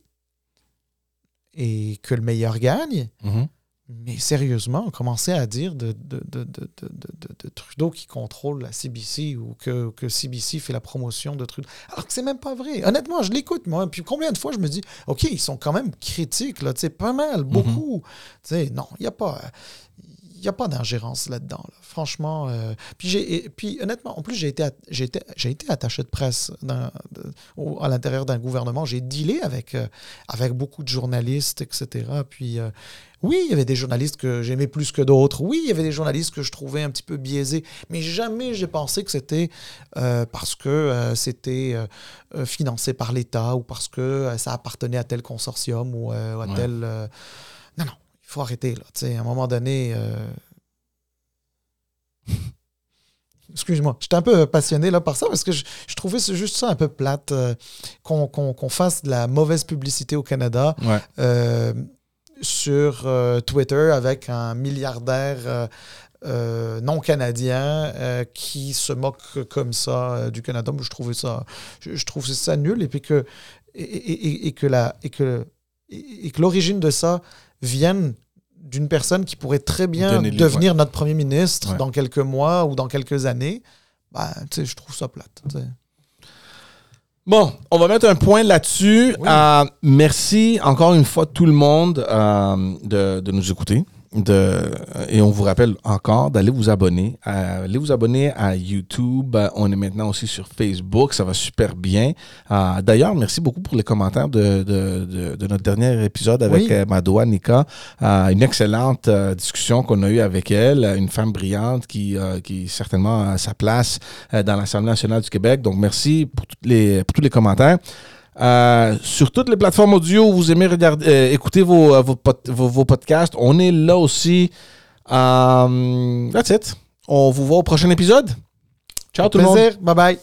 S2: et que le meilleur gagne.
S1: Mhm.
S2: Mais sérieusement, on commençait à dire de, de, de, de, Trudeau qui contrôle la CBC ou que, que CBC fait la promotion de Trudeau. Alors que c'est même pas vrai. Honnêtement, je l'écoute, moi. Puis combien de fois je me dis, OK, ils sont quand même critiques, là, tu sais, pas mal, mhm. beaucoup. Tu sais, non, il n'y a pas il n'y a pas d'ingérence là-dedans. Franchement. Euh, puis, j'ai, puis honnêtement, en plus, j'ai été, j'ai été, j'ai été attaché de presse à l'intérieur d'un gouvernement. J'ai dealé avec, euh, avec beaucoup de journalistes, etc. Puis euh, oui, il y avait des journalistes que j'aimais plus que d'autres. Oui, il y avait des journalistes que je trouvais un petit peu biaisés. Mais jamais j'ai pensé que c'était parce que c'était financé par l'État ou parce que ça appartenait à tel consortium ou, à tel. non, non il faut arrêter. Là. à un moment donné. Euh, excuse-moi, j'étais un peu passionné là, par ça parce que je, trouvais juste ça un peu plate euh, qu'on fasse de la mauvaise publicité au Canada euh, sur Twitter avec un milliardaire non canadien qui se moque comme ça du Canada. je trouvais ça, je, trouve ça nul et puis que et, que la et que et que l'origine de ça viennent d'une personne qui pourrait très bien devenir notre premier ministre dans quelques mois ou dans quelques années, bah, je trouve ça plate.
S1: Bon, on va mettre un point là-dessus. Euh, merci encore une fois tout le monde euh, de, de, nous écouter de, et on vous rappelle encore d'aller vous abonner. allez vous abonner à YouTube. On est maintenant aussi sur Facebook. Ça va super bien. Euh, d'ailleurs, merci beaucoup pour les commentaires de, de, de, notre dernier épisode avec oui. Euh, Madoua Nika. Euh, une excellente discussion qu'on a eue avec elle. Une femme brillante qui, qui certainement a sa place dans l'Assemblée nationale du Québec. Donc, merci pour, toutes les, pour tous les commentaires. Euh, sur toutes les plateformes audio où vous aimez regarder, euh, écouter vos, euh, vos, vos, podcasts, on est là aussi. that's it. On vous voit au prochain épisode. Ciao tout le monde.
S2: Bye bye.